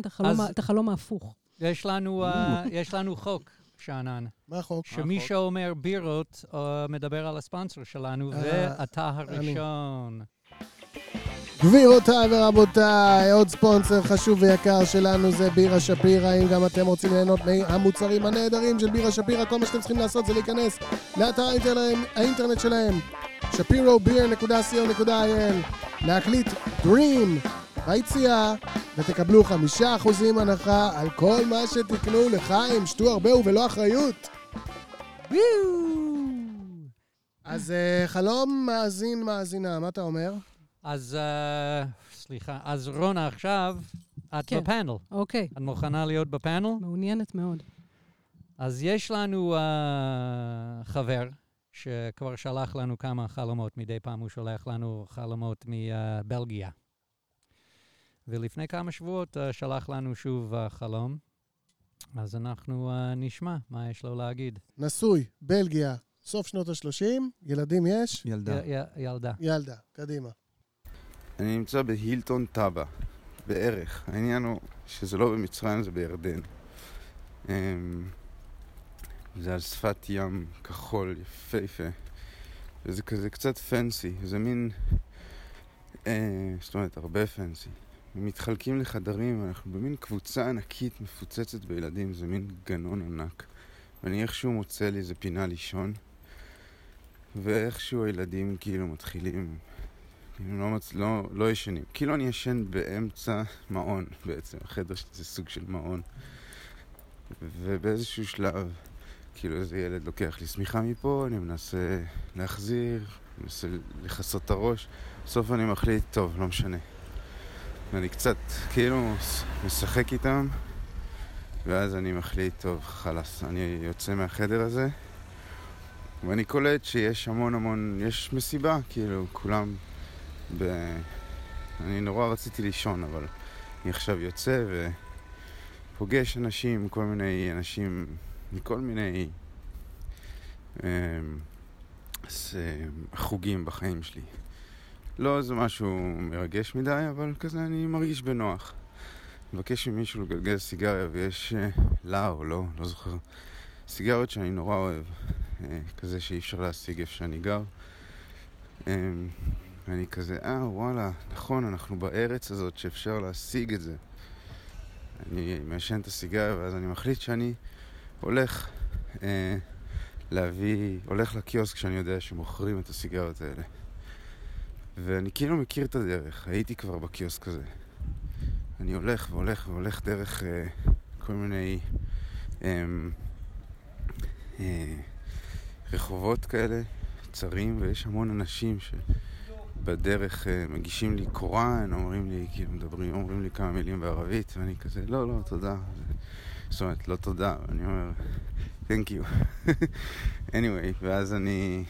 Speaker 5: את החלום ההפוך.
Speaker 4: יש לנו, אה, יש לנו חוק, שאנן,
Speaker 1: מה החוק?
Speaker 4: שמי שאומר בירות, אה, מדבר על הספונסר שלנו,
Speaker 1: אה,
Speaker 4: ואתה הראשון.
Speaker 1: גבירותיי ורבותיי, עוד ספונסר חשוב ויקר שלנו זה בירה שפירא. אם גם אתם רוצים ליהנות מהמוצרים הנהדרים של בירה שפירא, כל מה שאתם צריכים לעשות זה להיכנס לאתר האינטרנט שלהם, שפירו.beer.co.il, להקליט Dream ביציאה, ותקבלו חמישה אחוזים הנחה על כל מה שתקנו לחיים, שתו הרבה ובלא אחריות. אז אה, חלום מאזין מאזינה, מה אתה אומר?
Speaker 4: אז, אה, סליחה, אז רונה עכשיו, את
Speaker 5: כן.
Speaker 4: בפאנל.
Speaker 5: אוקיי,
Speaker 4: את מוכנה להיות בפאנל?
Speaker 5: מעוניינת מאוד.
Speaker 4: אז יש לנו uh, חבר שכבר שלח לנו כמה חלומות, מדי פעם הוא שולח לנו חלומות מבלגיה. ולפני כמה שבועות uh, שלח לנו שוב uh, חלום, אז אנחנו uh, נשמע מה יש לו להגיד.
Speaker 1: נשוי, בלגיה, סוף שנות ה-30, ילדים יש?
Speaker 2: ילדה.
Speaker 4: י- י- ילדה.
Speaker 1: ילדה, קדימה.
Speaker 6: אני נמצא בהילטון טאבה, בערך. העניין הוא שזה לא במצרים, זה בירדן. זה על שפת ים כחול, יפהפה. וזה כזה קצת פנסי, זה מין... אה, זאת אומרת, הרבה פנסי. מתחלקים לחדרים, אנחנו במין קבוצה ענקית מפוצצת בילדים, זה מין גנון ענק. ואני איכשהו מוצא לי איזה פינה לישון, ואיכשהו הילדים כאילו מתחילים כאילו לא, מצ... לא, לא ישנים. כאילו אני ישן באמצע מעון בעצם, החדר שלי זה סוג של מעון. ובאיזשהו שלב, כאילו איזה ילד לוקח לי שמיכה מפה, אני מנסה להחזיר, מנסה לכסות את הראש, בסוף אני מחליט, טוב, לא משנה. ואני קצת כאילו משחק איתם, ואז אני מחליט, טוב, חלאס, אני יוצא מהחדר הזה, ואני קולט שיש המון המון, יש מסיבה, כאילו, כולם ב... אני נורא רציתי לישון, אבל אני עכשיו יוצא ופוגש אנשים, כל מיני אנשים מכל מיני אמ, ס- חוגים בחיים שלי. לא איזה משהו מרגש מדי, אבל כזה אני מרגיש בנוח. מבקש ממישהו לגלגל סיגריה, ויש אה, לה או לא, לא זוכר, סיגריות שאני נורא אוהב, אה, כזה שאי אפשר להשיג איפה שאני גר. אה, ואני כזה, אה, וואלה, נכון, אנחנו בארץ הזאת שאפשר להשיג את זה. אני מעשן את הסיגריה, ואז אני מחליט שאני הולך אה, להביא, הולך לקיוסק שאני יודע שמוכרים את הסיגריות האלה. ואני כאילו מכיר את הדרך, הייתי כבר בקיוסק הזה. אני הולך והולך והולך דרך אה, כל מיני אה, אה, רחובות כאלה, צרים, ויש המון אנשים שבדרך אה, מגישים לי קוראן, אומרים לי, כאילו מדברים, אומרים לי כמה מילים בערבית, ואני כזה, לא, לא, תודה. זאת אומרת, לא תודה, אני אומר, thank you. *laughs* anyway, ואז אני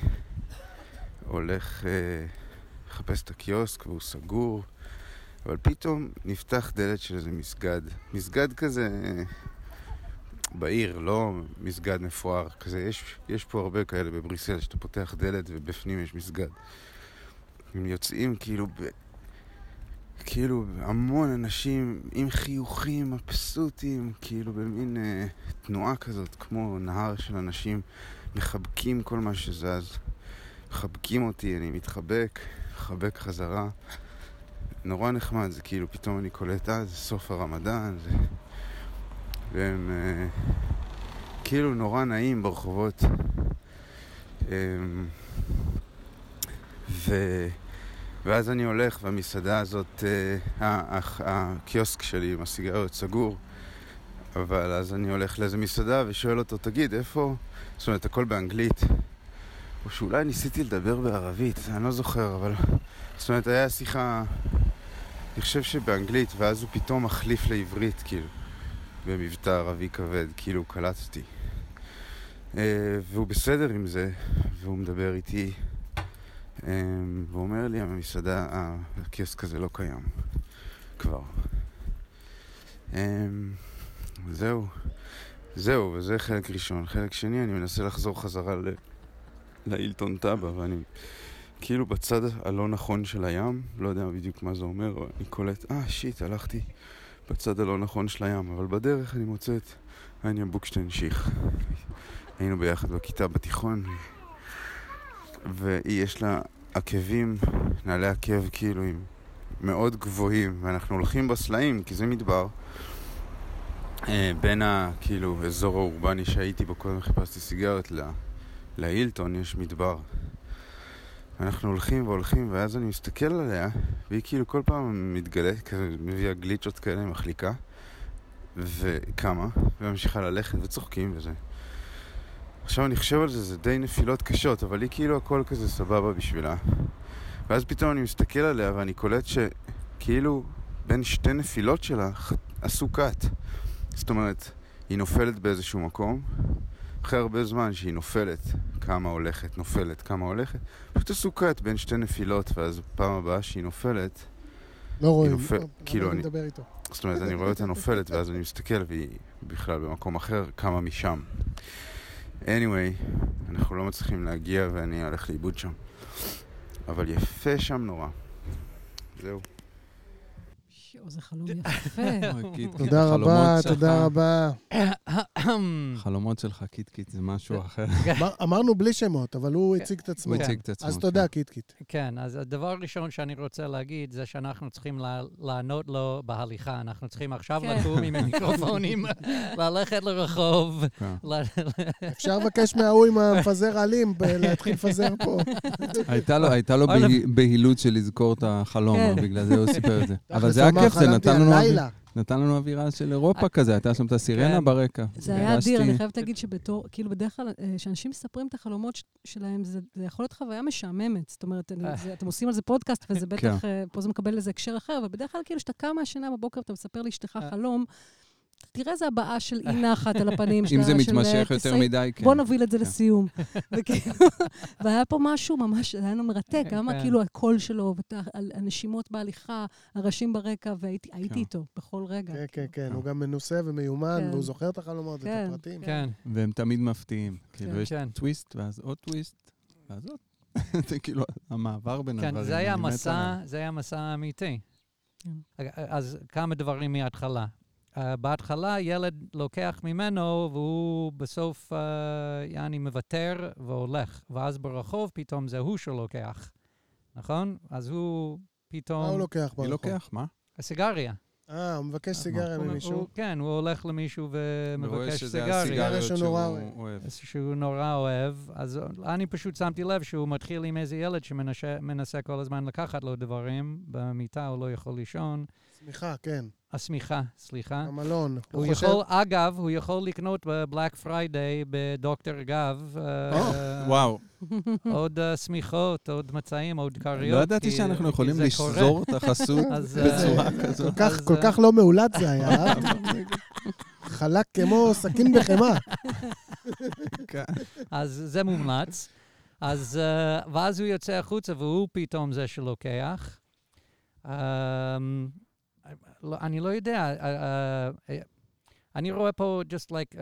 Speaker 6: הולך... אה, לחפש את הקיוסק והוא סגור, אבל פתאום נפתח דלת של איזה מסגד. מסגד כזה אה, בעיר, לא מסגד מפואר. כזה, יש, יש פה הרבה כאלה בבריסל, שאתה פותח דלת ובפנים יש מסגד. הם יוצאים כאילו. כאילו המון אנשים עם חיוכים מבסוטים, כאילו במין אה, תנועה כזאת, כמו נהר של אנשים מחבקים כל מה שזז. מחבקים אותי, אני מתחבק. לחבק חזרה. נורא נחמד, זה כאילו פתאום אני קולט, אה, זה סוף הרמדאן, זה... והם אה, כאילו נורא נעים ברחובות. אה, ו... ואז אני הולך, והמסעדה הזאת, אה, הקיוסק שלי עם הסיגריות סגור, אבל אז אני הולך לאיזה מסעדה ושואל אותו, תגיד, איפה... זאת אומרת, הכל באנגלית. או שאולי ניסיתי לדבר בערבית, אני לא זוכר, אבל... זאת אומרת, היה שיחה, אני חושב שבאנגלית, ואז הוא פתאום מחליף לעברית, כאילו, במבטא ערבי כבד, כאילו קלט אותי. אה, והוא בסדר עם זה, והוא מדבר איתי, אה, והוא אומר לי, המסעדה, הקיוסק הזה לא קיים כבר. אה, זהו. זהו, וזה חלק ראשון. חלק שני, אני מנסה לחזור חזרה. לאילטון טאבה, ואני כאילו בצד הלא נכון של הים, לא יודע בדיוק מה זה אומר, אני קולט, אה, שיט, הלכתי בצד הלא נכון של הים, אבל בדרך אני מוצא את אניה בוקשטיין שיך. היינו ביחד בכיתה בתיכון, והיא יש לה עקבים, נעלי עקב כאילו עם מאוד גבוהים, ואנחנו הולכים בסלעים, כי זה מדבר. אה, בין ה... כאילו, אזור האורבני שהייתי בו קודם חיפשתי סיגרת ל... להילטון יש מדבר. אנחנו הולכים והולכים, ואז אני מסתכל עליה, והיא כאילו כל פעם מתגלית, כזה מביאה גליצ'ות כאלה, מחליקה, וקמה, וממשיכה ללכת, וצוחקים וזה. עכשיו אני חושב על זה, זה די נפילות קשות, אבל היא כאילו הכל כזה סבבה בשבילה. ואז פתאום אני מסתכל עליה ואני קולט שכאילו בין שתי נפילות שלה עשו קאט. זאת אומרת, היא נופלת באיזשהו מקום, אחרי הרבה זמן שהיא נופלת, כמה הולכת, נופלת, כמה הולכת, פשוט עשו קאט בין שתי נפילות, ואז פעם הבאה שהיא נופלת,
Speaker 1: לא רואים,
Speaker 6: נופל-
Speaker 1: לא,
Speaker 6: כאילו
Speaker 1: אבל אני
Speaker 6: אני-
Speaker 1: מדבר איתו.
Speaker 6: זאת אומרת, אני רואה אותה נופלת, ואז אני מסתכל, והיא בכלל במקום אחר, קמה משם. Anyway, אנחנו לא מצליחים להגיע, ואני הולך לאיבוד שם. אבל יפה שם נורא. זהו.
Speaker 5: יואו, זה חלום יפה. *laughs*
Speaker 1: תודה רבה, *coughs* תודה רבה.
Speaker 2: החלומות שלך, קיט קיט, זה משהו *laughs* אחר.
Speaker 1: אמר- אמרנו בלי שמות, אבל הוא הציג את עצמו.
Speaker 2: הוא הציג את עצמו.
Speaker 1: אז
Speaker 2: כן.
Speaker 1: תודה, קיטקיט.
Speaker 4: כן, אז הדבר הראשון שאני רוצה להגיד זה שאנחנו צריכים לענות לו בהליכה. אנחנו צריכים עכשיו
Speaker 5: כן.
Speaker 4: לקום עם המיקרופונים, *laughs* ללכת לרחוב.
Speaker 2: כן.
Speaker 1: אפשר לבקש מההוא עם המפזר עלים להתחיל לפזר פה.
Speaker 2: הייתה לו- בהילות של לזכור את החלום,
Speaker 5: כן.
Speaker 2: בגלל זה הוא סיפר את זה. אבל זה היה
Speaker 1: הוא
Speaker 2: כיף, זה נתן לנו אוויר-
Speaker 1: לילה.
Speaker 2: נתן לנו אווירה של אירופה כזה, הייתה שם את הסירנה
Speaker 4: כן.
Speaker 2: ברקע.
Speaker 5: זה היה אדיר, אני חייבת להגיד שבתור, כאילו בדרך כלל, אה, כשאנשים מספרים את החלומות שלהם, זה, זה יכול להיות חוויה משעממת. זאת אומרת, אני,
Speaker 4: אה.
Speaker 5: זה, אתם עושים על זה פודקאסט, וזה *laughs*
Speaker 2: כן.
Speaker 5: בטח, אה, פה זה מקבל איזה הקשר אחר, אבל בדרך כלל, כאילו, כשאתה קם מהשינה בבוקר, אתה מספר לאשתך
Speaker 4: אה.
Speaker 5: חלום, תראה איזה הבעה של אי נחת על הפנים *laughs*
Speaker 2: אם
Speaker 5: שלה,
Speaker 2: זה
Speaker 5: של,
Speaker 2: מתמשך
Speaker 5: אה,
Speaker 2: יותר מדי, כן.
Speaker 5: בוא נוביל את זה
Speaker 2: כן.
Speaker 5: לסיום. *laughs* והיה פה משהו ממש, זה היה לנו מרתק, כמה
Speaker 4: כן.
Speaker 5: כאילו הקול שלו, הנשימות בהליכה, הראשים ברקע, והייתי הייתי
Speaker 2: כן.
Speaker 5: איתו בכל רגע.
Speaker 1: כן, כן. כן, הוא גם מנוסה ומיומן,
Speaker 5: כן.
Speaker 1: והוא זוכר את החלומות ואת
Speaker 5: כן,
Speaker 1: הפרטים.
Speaker 4: כן,
Speaker 2: והם תמיד מפתיעים. כאילו,
Speaker 5: כן.
Speaker 2: יש
Speaker 4: כן.
Speaker 2: טוויסט, ואז עוד טוויסט, ואז עוד *laughs* זה כאילו המעבר בין הדברים.
Speaker 4: כן, זה היה מסע,
Speaker 2: עליו.
Speaker 4: זה היה מסע אמיתי.
Speaker 5: כן.
Speaker 4: אז כמה דברים מההתחלה. Uh, בהתחלה ילד לוקח ממנו והוא בסוף, uh, יעני, מוותר והולך. ואז ברחוב פתאום זה הוא שלוקח, נכון? אז הוא פתאום...
Speaker 1: מה הוא לוקח
Speaker 2: מי
Speaker 1: ברחוב?
Speaker 2: לוקח? מה?
Speaker 4: הסיגריה.
Speaker 1: אה, הוא מבקש
Speaker 2: מה?
Speaker 1: סיגריה
Speaker 4: הוא-
Speaker 1: ממישהו.
Speaker 4: הוא- כן, הוא הולך למישהו ומבקש
Speaker 2: שזה
Speaker 4: סיגריה.
Speaker 2: הסיגריות
Speaker 1: שהוא
Speaker 2: שהוא
Speaker 1: נורא
Speaker 2: אוהב.
Speaker 4: שהוא נורא אוהב, אז אני פשוט שמתי לב שהוא מתחיל עם איזה ילד שמנסה כל הזמן לקחת לו דברים, במיטה הוא לא יכול לישון.
Speaker 1: סליחה, כן.
Speaker 4: השמיכה, סליחה.
Speaker 1: המלון.
Speaker 4: הוא
Speaker 1: חושב-
Speaker 4: יכול, אגב, הוא יכול לקנות ב Black Friday בדוקטור גב, אה,
Speaker 2: וואו, *laughs*
Speaker 4: עוד אה, שמיכות, עוד מצעים, עוד כריות.
Speaker 2: לא ידעתי שאנחנו יכולים. לשזור את החסות *laughs*
Speaker 4: אז, אה,
Speaker 2: בצורה
Speaker 1: כל
Speaker 2: כזאת.
Speaker 1: כך- כל כך לא מאולץ זה היה. *laughs* חלק כמו סכין בחמאה.
Speaker 2: כן.
Speaker 4: אז זה מומלץ. אז, uh, ואז הוא יוצא החוצה והוא פתאום זה שלוקח. לא, אני לא יודע, uh, uh, אני רואה פה just like uh,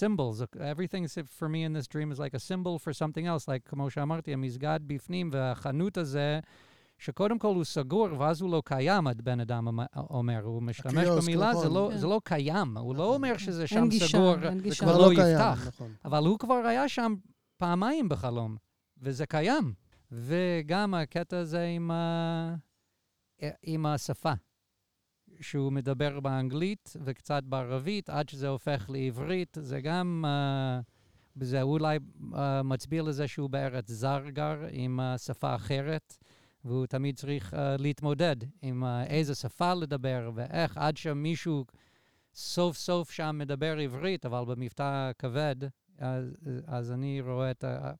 Speaker 4: symbols. Everything for me in this dream is like a symbol for something else. Like, כמו שאמרתי, המסגד בפנים והחנות הזה, שקודם כל הוא סגור ואז הוא לא קיים, הבן אדם אמ- אומר. הוא משתמש במילה, זה
Speaker 1: נכון.
Speaker 4: לא,
Speaker 5: כן.
Speaker 4: זה לא קיים. הוא לא
Speaker 1: נכון.
Speaker 4: אומר שזה שם
Speaker 5: גישה,
Speaker 4: סגור.
Speaker 1: זה. כבר
Speaker 4: לא
Speaker 1: לא קיים,
Speaker 4: יפתח.
Speaker 1: נכון.
Speaker 4: אבל הוא כבר היה שם פעמיים בחלום, וזה קיים. וגם הקטע הזה עם, ה... עם השפה, שהוא מדבר באנגלית וקצת בערבית, עד שזה הופך לעברית, זה גם, uh, זה אולי uh, מצביע לזה שהוא בארץ זר גר עם uh, שפה אחרת, והוא תמיד צריך uh, להתמודד עם uh, איזה שפה לדבר ואיך, עד שמישהו סוף סוף שם מדבר עברית, אבל במבטא כבד, אז, אז אני רואה את ה,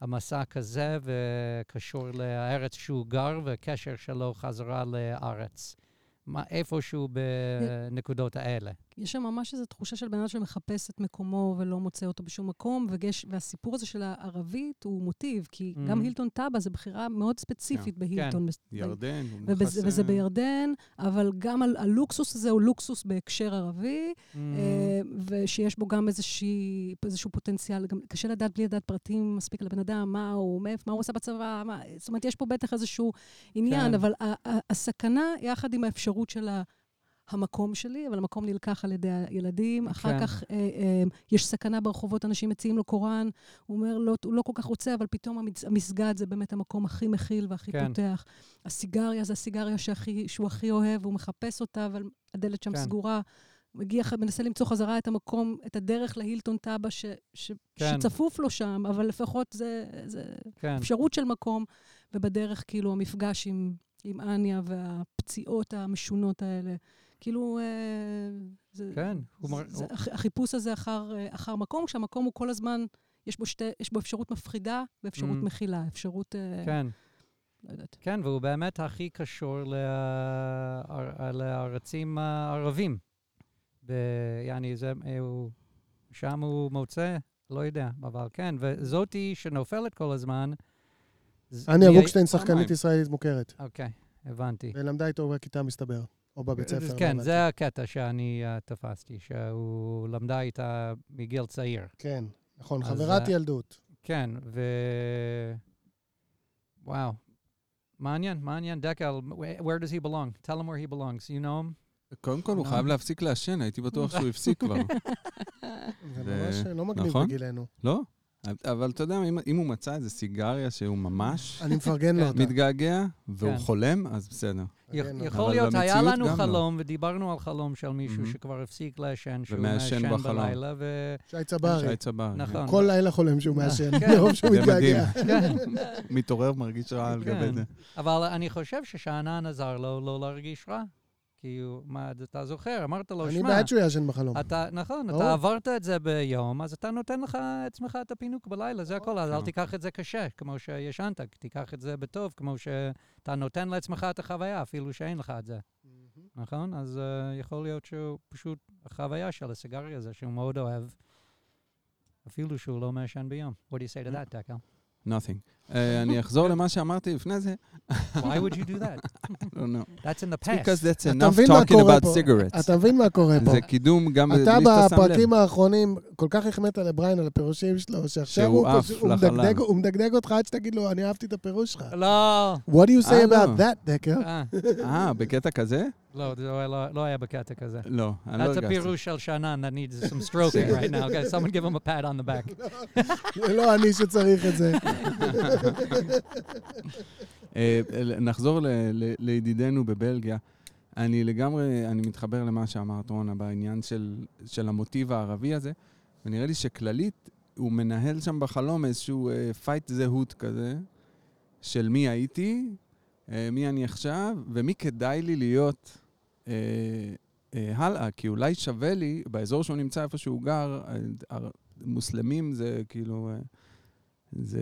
Speaker 4: המסע כזה וקשור לארץ שהוא גר וקשר שלו חזרה לארץ. איפשהו בנקודות האלה.
Speaker 5: יש שם ממש איזו תחושה של בן אדם שמחפש את מקומו ולא מוצא אותו בשום מקום, וגש, והסיפור הזה של הערבית הוא מוטיב, כי
Speaker 4: Mhm.
Speaker 5: גם הילטון טאבה זה בחירה מאוד ספציפית
Speaker 2: כן.
Speaker 5: בהילטון. בס-
Speaker 2: ירדן, הוא
Speaker 5: ובזה. וזה בירדן, אבל גם ה- הלוקסוס הזה הוא לוקסוס בהקשר ערבי,
Speaker 4: Mm.
Speaker 5: אה, ושיש בו גם איזושהי, איזשהו פוטנציאל, גם קשה לדעת בלי לדעת פרטים מספיק על הבן אדם, מה הוא, מאיפה, מה הוא עשה בצבא, מה, זאת אומרת, יש פה בטח איזשהו עניין,
Speaker 4: כן.
Speaker 5: אבל ה- ה- הסכנה, יחד עם האפשרות של ה... המקום שלי, אבל המקום נלקח על ידי הילדים. אחר
Speaker 4: כן.
Speaker 5: כך אה, אה, יש סכנה ברחובות, אנשים מציעים לו קוראן, הוא אומר, לא, הוא לא כל כך רוצה, אבל פתאום המצ- המסגד זה באמת המקום הכי מכיל והכי
Speaker 4: כן.
Speaker 5: פותח. הסיגריה זה הסיגריה שהכי, שהוא הכי אוהב, והוא מחפש אותה, אבל הדלת שם
Speaker 4: כן.
Speaker 5: סגורה. מגיע, מנסה למצוא חזרה את המקום, את הדרך להילטון טאבה ש, ש,
Speaker 4: כן.
Speaker 5: שצפוף לו שם, אבל לפחות זה, זה
Speaker 4: כן,
Speaker 5: אפשרות של מקום, ובדרך כאילו המפגש עם, עם אניה והפציעות המשונות האלה. כאילו, אה, זה,
Speaker 4: כן. מר-
Speaker 5: זה,
Speaker 4: הוא-
Speaker 5: הח- החיפוש הזה אחר, אה, אחר מקום, כשהמקום הוא כל הזמן, יש בו, שתי, יש בו אפשרות מפחידה ואפשרות
Speaker 4: Mm.
Speaker 5: מכילה, אפשרות, אה,
Speaker 4: כן.
Speaker 5: לא יודעת.
Speaker 4: כן, והוא באמת הכי קשור לה- לארצים הערבים. ב- יעני, זה, הוא, שם הוא מוצא, לא יודע, אבל כן, וזאתי שנופלת כל הזמן.
Speaker 1: אניה
Speaker 2: פעמיים.
Speaker 1: שחקנית ישראלית מוכרת.
Speaker 4: אוקיי, הבנתי.
Speaker 1: ולמדה איתו בכיתה, מסתבר. או בבית ספר. לא
Speaker 4: כן,
Speaker 1: הבנתי.
Speaker 4: זה הקטע שאני uh, תפסתי, שהוא למדה איתה מגיל צעיר.
Speaker 1: כן, נכון, חברת
Speaker 4: אה,
Speaker 1: ילדות.
Speaker 4: כן, ו... וואו. מעניין, מעניין. דקל, where does he belong? Tell him where he belongs. You know him?
Speaker 2: קודם כל, הוא
Speaker 4: לא.
Speaker 2: חייב להפסיק לעשן, הייתי בטוח שהוא הפסיק כבר.
Speaker 1: זה *laughs*
Speaker 2: זה-
Speaker 1: ממש לא מגניב
Speaker 2: נכון?
Speaker 1: בגילנו.
Speaker 2: לא? אבל אתה יודע, אם- אם הוא מצא איזה סיגריה שהוא ממש *laughs*
Speaker 1: אני מפרגן לו אותה.
Speaker 2: מתגעגע, והוא
Speaker 4: כן.
Speaker 2: חולם, אז בסדר.
Speaker 4: יכול להיות, היה לנו
Speaker 2: לא.
Speaker 4: חלום, ודיברנו על חלום של מישהו
Speaker 2: מהמם.
Speaker 4: שכבר הפסיק לעשן, שהוא מעשן
Speaker 2: בחלום.
Speaker 4: בלילה, ו...
Speaker 1: שי צברי.
Speaker 2: שי צברי.
Speaker 4: נכון.
Speaker 1: כל לילה חולם שהוא מעשן,
Speaker 4: כן.
Speaker 1: מרוב שהוא. מתגעגע. *laughs*
Speaker 4: כן.
Speaker 2: מתעורר, מרגיש רע על גבי
Speaker 4: כן.
Speaker 2: זה.
Speaker 4: אבל אני חושב ששאנן עזר לו לא להרגיש רע. כי הוא, מה, אתה זוכר, אמרת לו,
Speaker 1: אני
Speaker 4: שמע,
Speaker 1: בעד שהוא יעשן בחלום.
Speaker 4: אתה, נכון,
Speaker 1: ברור.
Speaker 4: אתה עברת את זה ביום, אז אתה נותן לך עצמך את הפינוק בלילה, זה הכל, אז אל
Speaker 2: כן.
Speaker 4: תיקח את זה קשה, כמו שישנת, תיקח את זה בטוב, כמו שאתה נותן לעצמך את החוויה, אפילו שאין לך את זה, נכון? אז uh, יכול להיות שהוא פשוט, החוויה של הסיגריה הזה, שהוא מאוד אוהב, אפילו שהוא לא מעשן ביום. What do you say to that, דקל?
Speaker 2: Nothing. אה, אני אחזור למה שאמרתי לפני זה.
Speaker 4: Why would you do that?
Speaker 2: לא, לא.
Speaker 4: That's in the
Speaker 2: It's because
Speaker 4: past.
Speaker 2: that's
Speaker 1: אתה
Speaker 2: enough talking about
Speaker 1: פה?
Speaker 2: cigarettes.
Speaker 1: אתה מבין מה קורה פה?
Speaker 2: זה קידום גם בלי
Speaker 1: אתה
Speaker 2: שאתה שם לב.
Speaker 1: בפרקים האחרונים כל כך החמאת לבריין על הפירושים שלו, שעכשיו הוא. מדגדג- הוא מדגדג אותך עד שתגיד לו, אני אהבתי את הפירוש שלך.
Speaker 4: לא.
Speaker 1: What do you say about that, דקר?
Speaker 4: אה,
Speaker 2: אה, בקטע כזה?
Speaker 4: לא, זה לא- לא- לא היה בקטע כזה.
Speaker 2: לא, אני לא
Speaker 4: That's a
Speaker 2: הרגשתי.
Speaker 4: פירוש של שאנן that needs some stroking *laughs* right now. Okay, someone give him a pat on the back.
Speaker 1: זה *laughs* לא אני שצריך את זה. *laughs*
Speaker 2: אה, נחזור ל- ל- לידידנו בבלגיה. אני לגמרי, אני מתחבר למה שאמרת, רונה, בעניין של, של המוטיב הערבי הזה, ונראה לי שכללית, הוא מנהל שם בחלום איזשהו אה, fight זהות כזה, של מי הייתי, אה, מי אני עכשיו, ומי כדאי לי להיות אה, אה, הלאה, כי אולי שווה לי, באזור שהוא נמצא, איפה שהוא גר, אה, מוסלמים זה כאילו... אה, זה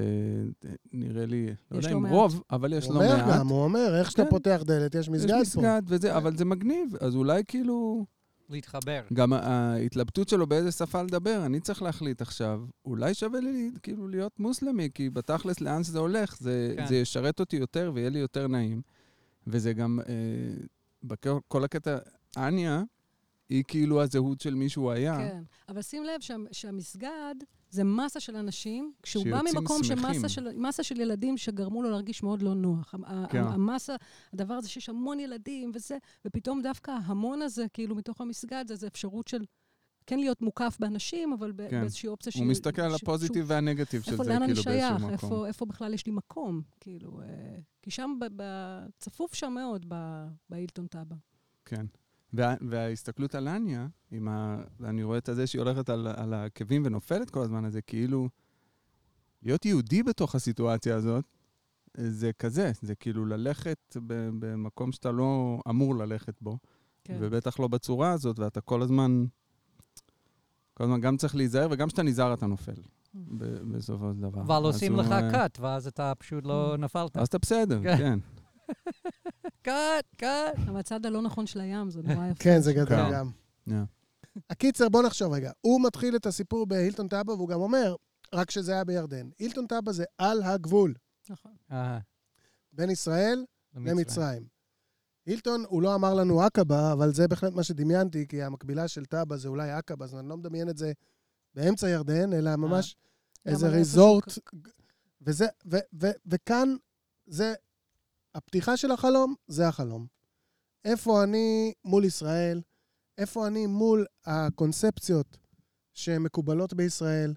Speaker 2: אה, נראה לי, לא
Speaker 5: יש
Speaker 2: יודע
Speaker 5: לא
Speaker 2: אם. רוב, אבל יש
Speaker 1: הוא
Speaker 2: לא
Speaker 1: אומר
Speaker 2: מעט.
Speaker 1: גם, הוא אומר, איך שאתה
Speaker 2: כן.
Speaker 1: פותח דלת, יש
Speaker 2: יש
Speaker 1: מסגד פה.
Speaker 2: מסגד וזה, אבל זה מגניב. אז אולי כאילו,
Speaker 4: להתחבר.
Speaker 2: גם ההתלבטות שלו באיזה שפה לדבר, אני צריך להחליט עכשיו, אולי שווה לי כאילו להיות מוסלמי, כי בתכלס לאן שזה הולך, זה,
Speaker 4: כן.
Speaker 2: זה ישרת אותי יותר ויהיה לי יותר נעים. וזה גם, אה, בכל כל הקטע, אניה, היא כאילו הזהות של מי שהוא היה.
Speaker 5: כן, אבל שים לב שה, שהמסגד זה מסה של אנשים, כשהוא בא ממקום. שמסה של, מסה של ילדים שגרמו לו להרגיש מאוד לא נוח.
Speaker 2: כן.
Speaker 5: המסה, הדבר הזה שיש המון ילדים וזה, ופתאום דווקא ההמון הזה, כאילו, מתוך המסגד, זה, זה אפשרות של כן להיות מוקף באנשים, אבל
Speaker 2: כן.
Speaker 5: באיזושהי אופציה
Speaker 2: הוא מסתכל על הפוזיטיב
Speaker 5: שהוא-
Speaker 2: והנגטיב של זה,
Speaker 5: לאן אני
Speaker 2: כאילו
Speaker 5: שייך?
Speaker 2: באיזשהו מקום.
Speaker 5: איפה, איפה בכלל יש לי מקום? כאילו, אה, כי שם, ב, ב, צפוף שם מאוד ב- באילטון טאבה.
Speaker 2: כן. וה, וההסתכלות על אניה, ה... ואני רואה את זה שהיא הולכת על, על העקבים ונופלת כל הזמן הזה, כאילו, להיות יהודי בתוך הסיטואציה הזאת, זה כזה, זה כאילו ללכת במקום שאתה לא אמור ללכת בו,
Speaker 5: כן.
Speaker 2: ובטח לא בצורה הזאת, ואתה כל הזמן, כל הזמן גם צריך להיזהר, וגם כשאתה נזהר אתה נופל, בסופו של דבר.
Speaker 4: אבל
Speaker 2: אז
Speaker 4: עושים
Speaker 2: הוא,
Speaker 4: לך cut, ואז אתה פשוט לא נפלת.
Speaker 2: אז אתה בסדר,
Speaker 4: כן. *laughs*
Speaker 2: כן.
Speaker 4: cut, cut.
Speaker 5: אבל הצד הלא נכון של הים, זה נורא יפה.
Speaker 1: כן, זה גדול
Speaker 2: כן.
Speaker 1: גם.
Speaker 2: Yeah.
Speaker 1: הקיצר, בוא נחשוב רגע. הוא מתחיל את הסיפור בהילטון טאבה, והוא גם אומר, רק שזה היה בירדן. הילטון טאבה זה על הגבול
Speaker 5: נכון.
Speaker 4: אה,
Speaker 1: בין ישראל
Speaker 4: למצרים.
Speaker 1: הילטון, הוא לא אמר לנו עקבה, אבל זה בהחלט מה שדמיינתי, כי המקבילה של טאבה זה אולי עקבה, אז אני לא מדמיין את זה באמצע ירדן, אלא ממש
Speaker 5: גם
Speaker 1: איזה
Speaker 5: איפה
Speaker 1: ריזורט. וזה, ו, ו, וכאן זה, הפתיחה של החלום, זה החלום. איפה אני מול ישראל, איפה אני מול הקונספציות שמקובלות בישראל.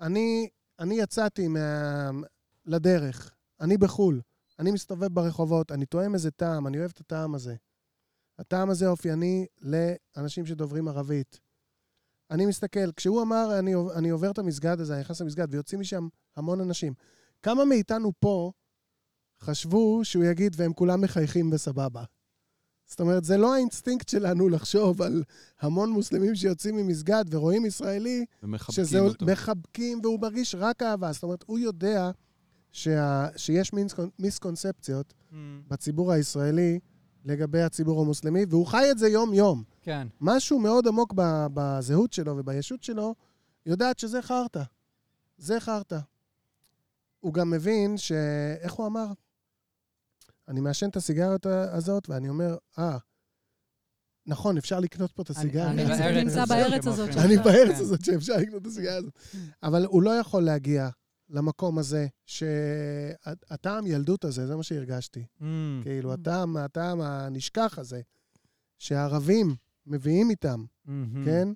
Speaker 1: אני, אני יצאתי מה, לדרך, אני בחו"ל, אני מסתובב ברחובות, אני תואם איזה טעם, אני אוהב את הטעם הזה. הטעם הזה אופייני לאנשים שדוברים ערבית. אני מסתכל, כשהוא אמר, אני, אני עובר את המסגד הזה, אני נכנס למסגד, ויוצאים משם המון אנשים. כמה מאיתנו פה חשבו שהוא יגיד, והם כולם מחייכים בסבבה? זאת אומרת, זה לא האינסטינקט שלנו לחשוב על המון מוסלמים שיוצאים ממסגד ורואים ישראלי,
Speaker 2: ומחבקים
Speaker 1: שזה
Speaker 2: אותו.
Speaker 1: מחבקים והוא מרגיש רק אהבה. זאת אומרת, הוא יודע שה, שיש מיסקונ- מיסקונספציות
Speaker 4: Mm,
Speaker 1: בציבור הישראלי לגבי הציבור המוסלמי, והוא חי את זה יום-יום.
Speaker 4: כן.
Speaker 1: משהו מאוד עמוק ב- בזהות שלו ובישות שלו, יודעת שזה חרטא. זה חרטא. הוא גם מבין ש... איך הוא אמר? אני מעשן את הסיגריות הזאת, ואני אומר, אה, נכון, אפשר לקנות פה את הסיגריה.
Speaker 4: אני
Speaker 5: נמצא בארץ. הזאת.
Speaker 1: אני בארץ
Speaker 4: כן.
Speaker 1: הזאת שאפשר לקנות את הסיגריה הזאת. אבל הוא לא יכול להגיע למקום הזה, שהטעם ילדות הזה, זה מה שהרגשתי.
Speaker 4: Mm,
Speaker 1: כאילו, הטעם, הטעם הנשכח הזה, שהערבים מביאים איתם. כן?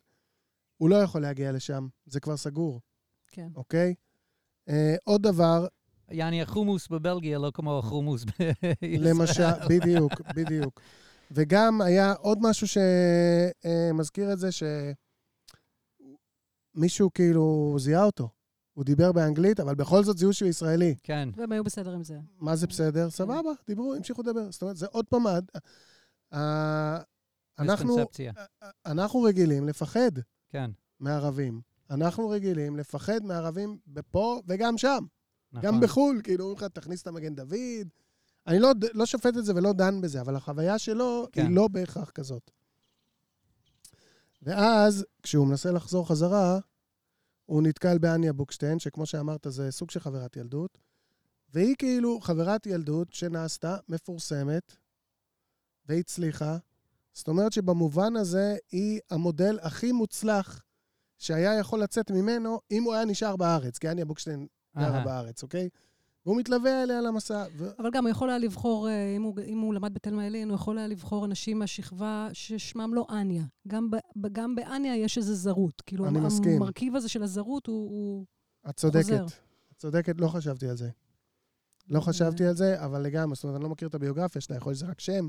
Speaker 1: הוא לא יכול להגיע לשם, זה כבר סגור,
Speaker 5: כן.
Speaker 1: אוקיי? אה, עוד דבר,
Speaker 4: יעני החומוס בבלגיה לא כמו החומוס בישראל.
Speaker 1: למשל, בדיוק, בדיוק. וגם היה עוד משהו שמזכיר את זה, שמישהו כאילו זיהה אותו. הוא דיבר באנגלית, אבל בכל זאת זיהו שהוא ישראלי.
Speaker 4: כן.
Speaker 5: והם היו בסדר עם זה.
Speaker 1: מה זה בסדר? סבבה, דיברו, המשיכו לדבר. זאת אומרת, זה עוד פעם... ה- ה- אנחנו,
Speaker 4: מיסקונספציה.
Speaker 1: אנחנו רגילים לפחד
Speaker 4: כן.
Speaker 1: מערבים. אנחנו רגילים לפחד מערבים פה וגם שם.
Speaker 4: נכון.
Speaker 1: גם בחו"ל, כאילו, אומרים לך, תכניס את המגן דוד. אני לא, לא שופט את זה ולא דן בזה, אבל החוויה שלו
Speaker 4: כן.
Speaker 1: היא לא בהכרח כזאת. ואז, כשהוא מנסה לחזור חזרה, הוא נתקל באניה בוקשטיין, שכמו שאמרת, זה סוג של חברת ילדות, והיא כאילו חברת ילדות שנעשתה מפורסמת והצליחה. זאת אומרת שבמובן הזה היא המודל הכי מוצלח שהיה יכול לצאת ממנו אם הוא היה נשאר בארץ, כי אניה בוקשטיין גרה. בארץ, אוקיי? והוא מתלווה אליה למסע. ו...
Speaker 5: אבל גם הוא יכול היה לבחור, אה, אם הוא, אם הוא למד בתלמה ילין, הוא יכול היה לבחור אנשים מהשכבה ששמם לא אניה. גם, ב, גם באניה יש איזו זרות. כאילו,
Speaker 1: אני
Speaker 5: המ-
Speaker 1: מסכים.
Speaker 5: המרכיב הזה של הזרות הוא... הוא
Speaker 1: את צודקת.
Speaker 5: חוזר.
Speaker 1: את צודקת, לא חשבתי על זה. לא חשבתי על זה, אבל לגמרי, זאת אומרת, אני לא מכיר את הביוגרפיה שלה, יכול להיות שזה רק שם,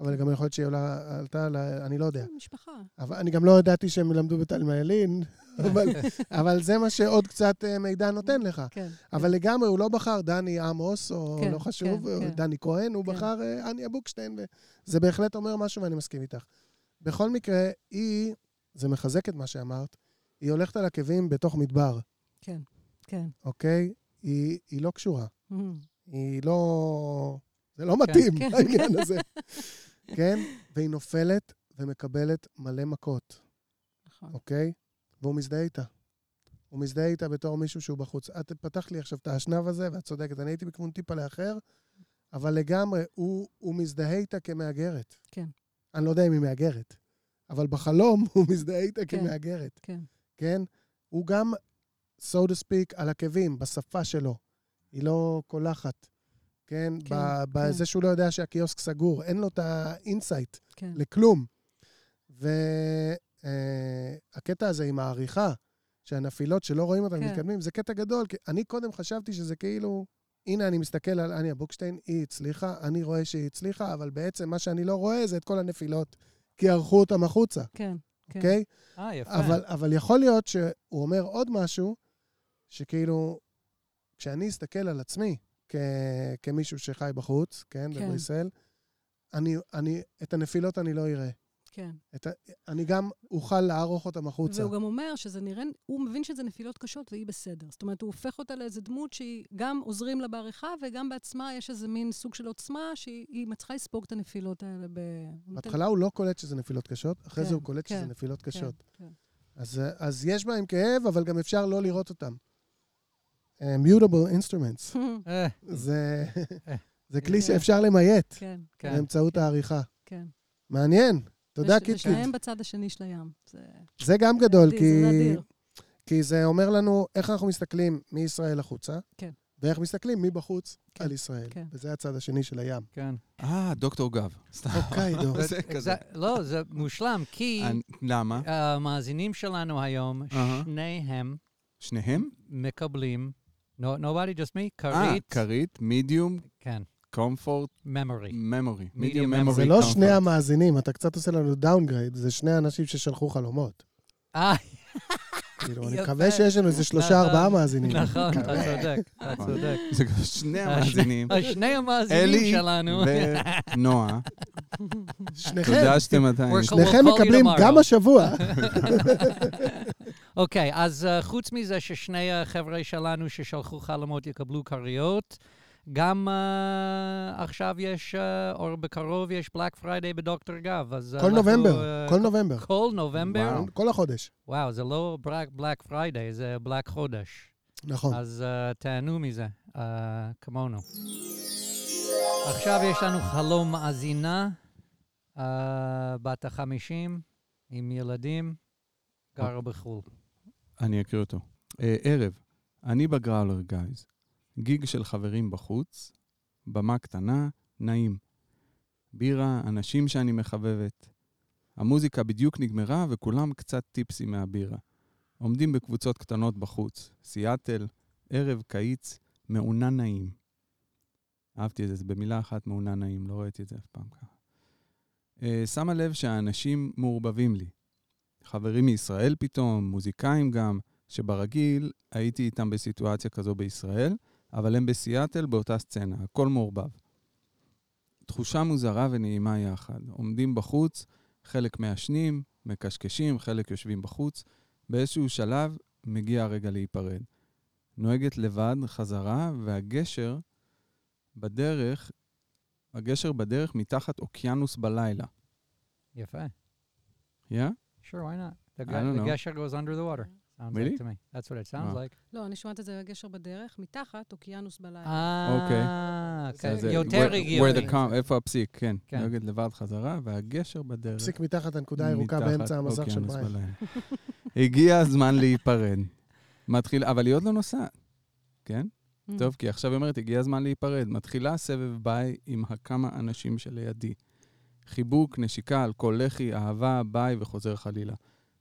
Speaker 1: אבל גם יכול להיות שהיא עולה, עלתה. אני לא יודע.
Speaker 5: משפחה.
Speaker 1: אבל אני גם לא ידעתי שהם למדו בתלמה ילין, אבל, אבל זה מה שעוד קצת אה, מידע נותן לך.
Speaker 5: כן.
Speaker 1: אבל לגמרי, הוא לא בחר דני עמוס, או
Speaker 5: כן,
Speaker 1: לא חשוב,
Speaker 5: כן,
Speaker 1: או
Speaker 5: כן.
Speaker 1: דני כהן, הוא
Speaker 5: כן.
Speaker 1: בחר אה, אניה בוקשטיין, וזה בהחלט אומר משהו ואני מסכים איתך. בכל מקרה, היא, זה מחזק את מה שאמרת, היא הולכת על עקבים בתוך מדבר,
Speaker 5: כן, כן.
Speaker 1: אוקיי? היא, היא לא קשורה.
Speaker 5: Mm.
Speaker 1: היא לא... זה לא מתאים,
Speaker 5: כן,
Speaker 1: העניין הזה. כן? והיא נופלת ומקבלת מלא מכות,
Speaker 5: נכון.
Speaker 1: אוקיי? והוא מזדהה איתה. הוא מזדהה איתה בתור מישהו שהוא בחוץ. את פתחת לי עכשיו את האשנב הזה, ואת צודקת. אני הייתי בכיוון טיפה לאחר, אבל לגמרי, הוא, הוא מזדהה איתה כמהגרת.
Speaker 5: כן.
Speaker 1: אני לא יודע אם היא מהגרת, אבל בחלום *laughs* הוא מזדהה איתה
Speaker 5: כן.
Speaker 1: כמהגרת.
Speaker 5: כן.
Speaker 1: כן? הוא גם, so to speak, על עקבים, בשפה שלו. היא לא קולחת. כן?
Speaker 5: כן,
Speaker 1: ב- בזה
Speaker 5: כן.
Speaker 1: שהוא לא יודע שהקיוסק סגור, אין לו את ה insight
Speaker 5: כן.
Speaker 1: לכלום. והקטע הזה עם העריכה, שהנפילות שלא רואים אותן
Speaker 5: כן.
Speaker 1: מתקדמים, זה קטע גדול, כי אני קודם חשבתי שזה כאילו, הנה אני מסתכל על אניה בוקשטיין, היא הצליחה, אני רואה שהיא הצליחה, אבל בעצם מה שאני לא רואה זה את כל הנפילות, כי ערכו אותם החוצה,
Speaker 5: כן. כן.
Speaker 1: אוקיי?
Speaker 4: אה, יפה.
Speaker 1: אבל, אבל יכול להיות שהוא אומר עוד משהו, שכאילו, כשאני אסתכל על עצמי כ, כמישהו שחי בחוץ, כן,
Speaker 5: כן.
Speaker 1: בבריסל, אני, אני, את הנפילות אני לא אראה.
Speaker 5: כן.
Speaker 1: את ה, אני גם אוכל לערוך אותם החוצה.
Speaker 5: והוא גם אומר שזה נראה, הוא מבין שזה נפילות קשות והיא בסדר. זאת אומרת, הוא הופך אותה לאיזה דמות שהיא גם עוזרים לה בעריכה, וגם בעצמה יש איזה מין סוג של עוצמה שהיא היא מצליחה לספוג את הנפילות האלה ב...
Speaker 1: בהתחלה הוא לא קולט שזה נפילות קשות, אחרי
Speaker 5: כן,
Speaker 1: זה הוא קולט
Speaker 5: כן,
Speaker 1: שזה נפילות
Speaker 5: כן,
Speaker 1: קשות.
Speaker 5: כן.
Speaker 1: אז, אה, אז יש בהם כאב, אבל גם אפשר לא לראות אותם. אה, mutable instruments.
Speaker 4: אה,
Speaker 1: זה,
Speaker 4: אה.
Speaker 1: זה כלי
Speaker 5: כן.
Speaker 1: שאפשר ל mute
Speaker 5: כן,
Speaker 4: כן.
Speaker 1: באמצעות
Speaker 5: כן.
Speaker 1: העריכה.
Speaker 5: כן.
Speaker 1: מעניין. תודה,
Speaker 5: וש-
Speaker 1: קיטקיט.
Speaker 5: ושניהם בצד השני של הים. זה
Speaker 1: זה גם גדול,
Speaker 5: אדיר,
Speaker 1: כי,
Speaker 5: זה נדיר.
Speaker 1: כי זה אומר לנו איך אנחנו מסתכלים מישראל החוצה,
Speaker 5: כן.
Speaker 1: ואיך מסתכלים מבחוץ
Speaker 5: כן,
Speaker 1: על ישראל.
Speaker 5: כן.
Speaker 1: וזה הצד השני של הים.
Speaker 4: כן.
Speaker 2: אה, דוקטור גב. סתם.
Speaker 1: הוקיידו. *laughs*
Speaker 2: זה כזה.
Speaker 4: זה- לא, זה מושלם, כי
Speaker 2: למה?
Speaker 4: המאזינים שלנו היום. שניהם
Speaker 2: שניהם?
Speaker 4: מקבלים, no- nobody, just me,
Speaker 2: אה,
Speaker 4: כרית,
Speaker 2: כרית, מידיום,
Speaker 4: כן,
Speaker 2: comfort,
Speaker 4: memory.
Speaker 2: memory.
Speaker 4: Medium
Speaker 2: medium
Speaker 4: memory.
Speaker 2: memory.
Speaker 1: זה לא שני המאזינים, אתה קצת עושה לנו downgrade, זה שני האנשים ששלחו חלומות.
Speaker 4: אה,
Speaker 1: כאילו, אני
Speaker 4: יפה.
Speaker 1: מקווה שיש לנו איזה שלושה,
Speaker 4: נכון,
Speaker 1: ארבעה מאזינים.
Speaker 4: נכון, אתה
Speaker 1: מקווה.
Speaker 4: צודק, אתה
Speaker 2: נכון.
Speaker 4: צודק.
Speaker 2: זה גם שני
Speaker 4: השני-
Speaker 2: המאזינים.
Speaker 4: שני המאזינים
Speaker 2: אלי
Speaker 4: שלנו.
Speaker 2: ונועה.
Speaker 1: שניכם,
Speaker 2: תודה שאתם עדיין.
Speaker 4: We're
Speaker 1: שניכם
Speaker 4: We'll call you
Speaker 1: מקבלים
Speaker 4: tomorrow.
Speaker 1: גם השבוע. *laughs*
Speaker 4: אוקיי, אז אה, חוץ מזה ששני החבר'ה שלנו ששלחו חלומות יקבלו כריות, גם אה, עכשיו יש, אה, או בקרוב יש Black Friday בדוקטור גב, אז... אה,
Speaker 1: כל
Speaker 4: אנחנו,
Speaker 1: נובמבר,
Speaker 4: אה,
Speaker 1: כל נובמבר.
Speaker 4: כל נובמבר?
Speaker 2: וואו.
Speaker 1: כל החודש.
Speaker 4: וואו, זה לא Black Friday, זה Black חודש.
Speaker 1: נכון.
Speaker 4: אז uh, תהנו מזה, uh, כמונו. עכשיו יש לנו חלום מאזינה, uh, בת החמישים, עם ילדים, גרה בחו"ל.
Speaker 2: אני אקריא אותו. אה, ערב, אני בגראולר גייז. גיג של חברים בחוץ, במה קטנה, נעים. בירה, אנשים שאני מחבבת. המוזיקה בדיוק נגמרה וכולם קצת טיפסים מהבירה. עומדים בקבוצות קטנות בחוץ. סיאטל, ערב קיץ, מעונן נעים. אהבתי את זה, זה במילה אחת מעונן נעים, לא ראיתי את זה אף פעם ככה. אה, שמה לב שהאנשים מעורבבים לי. חברים מישראל פתאום, מוזיקאים גם, שברגיל הייתי איתם בסיטואציה כזו בישראל, אבל הם בסיאטל באותה סצנה, הכל מעורבב. תחושה מוזרה ונעימה יחד. עומדים בחוץ, חלק מעשנים, מקשקשים, חלק יושבים בחוץ. באיזשהו שלב מגיע הרגע להיפרד. נוהגת לבד חזרה, והגשר בדרך, הגשר בדרך מתחת אוקיינוס בלילה.
Speaker 4: יפה.
Speaker 2: Yeah?
Speaker 4: Sure, why not? The,
Speaker 2: I
Speaker 4: gu-
Speaker 2: don't
Speaker 4: the gesture goes under the water. Sounds
Speaker 2: Really?
Speaker 4: like to me. That's what it sounds
Speaker 2: Wow.
Speaker 4: like.
Speaker 5: לא, אני שומעת את זה בגשר בדרך, מתחת, אוקיינוס בלילה.
Speaker 4: אה, כן,
Speaker 1: זה-
Speaker 4: יותר הגיוני.
Speaker 2: איפה הפסיק, כן.
Speaker 4: כן.
Speaker 2: נגד לבד חזרה, והגשר בדרך.
Speaker 1: פסיק מתחת הנקודה הירוקה באמצע המסך של.
Speaker 2: בלילה. הגיע הזמן להיפרד. מתחיל, אבל היא עוד לא נוסעת, כן?
Speaker 5: Mm.
Speaker 2: טוב, כי עכשיו היא אומרת, הגיע הזמן להיפרד. מתחילה סבב ביי עם הכמה אנשים שלידי. חיבוק, נשיקה על כל לחי, אהבה, ביי וחוזר חלילה.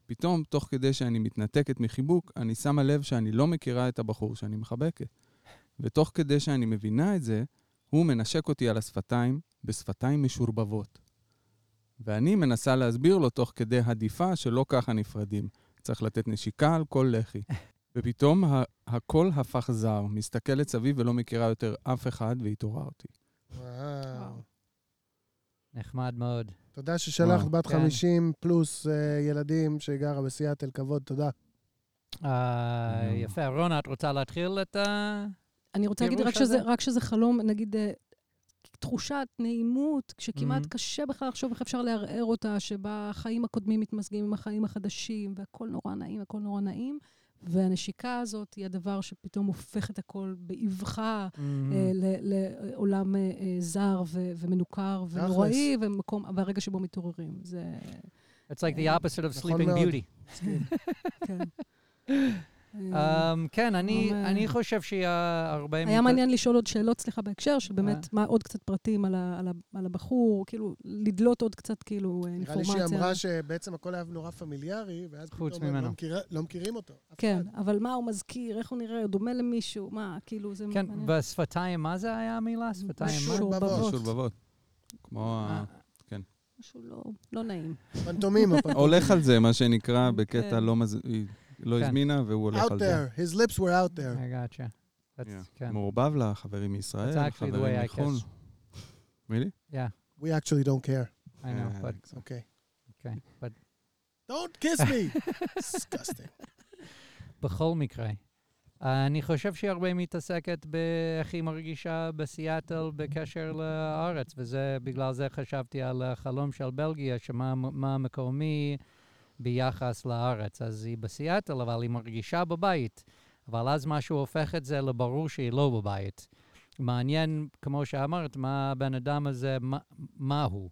Speaker 2: פתאום, תוך כדי שאני מתנתקת מחיבוק, אני שמה לב שאני לא מכירה את הבחור שאני מחבקת. ותוך כדי שאני מבינה את זה, הוא מנשק אותי על השפתיים, בשפתיים משורבבות. ואני מנסה להסביר לו תוך כדי הדיפה שלא ככה נפרדים. צריך לתת נשיקה על כל לחי. *laughs* ופתאום ה- הכל הפך זר, מסתכלת סביב ולא מכירה יותר אף אחד, והתעוררתי.
Speaker 1: וואו.
Speaker 4: נחמד מאוד.
Speaker 1: תודה ששלחת. בת
Speaker 4: כן.
Speaker 1: 50 פלוס אה, ילדים שגרה בסיאטל, כבוד, תודה.
Speaker 4: אה. יפה. רונה, את רוצה להתחיל את ה...
Speaker 5: אני רוצה להגיד רק שזה,
Speaker 4: הזה?
Speaker 5: רק שזה חלום, נגיד, אה, תחושת נעימות, שכמעט
Speaker 4: Mhm.
Speaker 5: קשה בכלל לחשוב איך אפשר לערער אותה, שבה החיים הקודמים מתמזגים עם החיים החדשים, והכל נורא נעים, הכל נורא נעים. והנשיקה הזאת היא הדבר שפתאום הופך את הכל באבחה
Speaker 4: Mm-hmm.
Speaker 5: אה, ל- לעולם אה, אה, זר ו- ומנוכר ונוראי, ומקום, והרגע שבו מתעוררים. זה...
Speaker 4: It's like the opposite of
Speaker 1: נכון
Speaker 4: sleeping beauty.
Speaker 5: כן. *laughs* אה,
Speaker 4: Um, כן, אני. אני חושב שיהיה הרבה...
Speaker 5: היה
Speaker 4: מת-
Speaker 5: מעניין לשאול עוד שאלות, סליחה, בהקשר של
Speaker 4: אה.
Speaker 5: באמת, מה עוד קצת פרטים על ה- על ה- על הבחור, כאילו, לדלות עוד קצת, כאילו, אה,
Speaker 1: נראה לי
Speaker 5: אינפורמציה.
Speaker 1: שהיא אמרה שבעצם הכל היה נורא פמיליארי, ואז
Speaker 4: חוץ
Speaker 1: פתאום. לא מכיר- לא מכירים אותו.
Speaker 5: כן,
Speaker 1: אחד.
Speaker 5: אבל מה הוא מזכיר, איך הוא נראה, הוא דומה למישהו, מה, כאילו, זה
Speaker 4: כן,
Speaker 5: מעניין.
Speaker 4: בשפתיים, מה זה היה המילה? שפתיים?
Speaker 2: משולבבות. כמו ה...
Speaker 4: אה,
Speaker 5: משהו לא- לא נעים.
Speaker 1: פנטומימה. *laughs* פנטומימה.
Speaker 2: הולך על זה, מה שנקרא, בקטע
Speaker 5: כן.
Speaker 2: לא מז... היא לא
Speaker 4: כן.
Speaker 2: הזמינה, והוא הולך
Speaker 1: Out
Speaker 2: על זה.
Speaker 1: there, his lips were out there.
Speaker 4: I gotcha. That's,
Speaker 2: Yeah.
Speaker 4: כן.
Speaker 2: מעורבב לה, חברים מישראל,
Speaker 4: That's actually the
Speaker 2: חברים
Speaker 4: way I
Speaker 2: מחו"ל.
Speaker 4: kiss.
Speaker 2: really?
Speaker 4: Yeah,
Speaker 1: We actually don't care.
Speaker 4: I know,
Speaker 2: Yeah,
Speaker 4: but
Speaker 1: Okay.
Speaker 4: okay. But
Speaker 1: Don't kiss me! *laughs* disgusting.
Speaker 4: בכל מקרה, אני חושב שהיא הרבה מתעסקת באיך היא מרגישה בסיאטל בקשר לארץ, וזה, בגלל זה חשבתי על החלום של בלגיה, שמה מה מקומי ביחס לארץ. אז היא בסיאטל, אבל היא מרגישה בבית. אבל אז משהו הופך את זה לברור שהיא לא בבית. מעניין, כמו שאמרת, מה הבן אדם הזה, מה, מה הוא.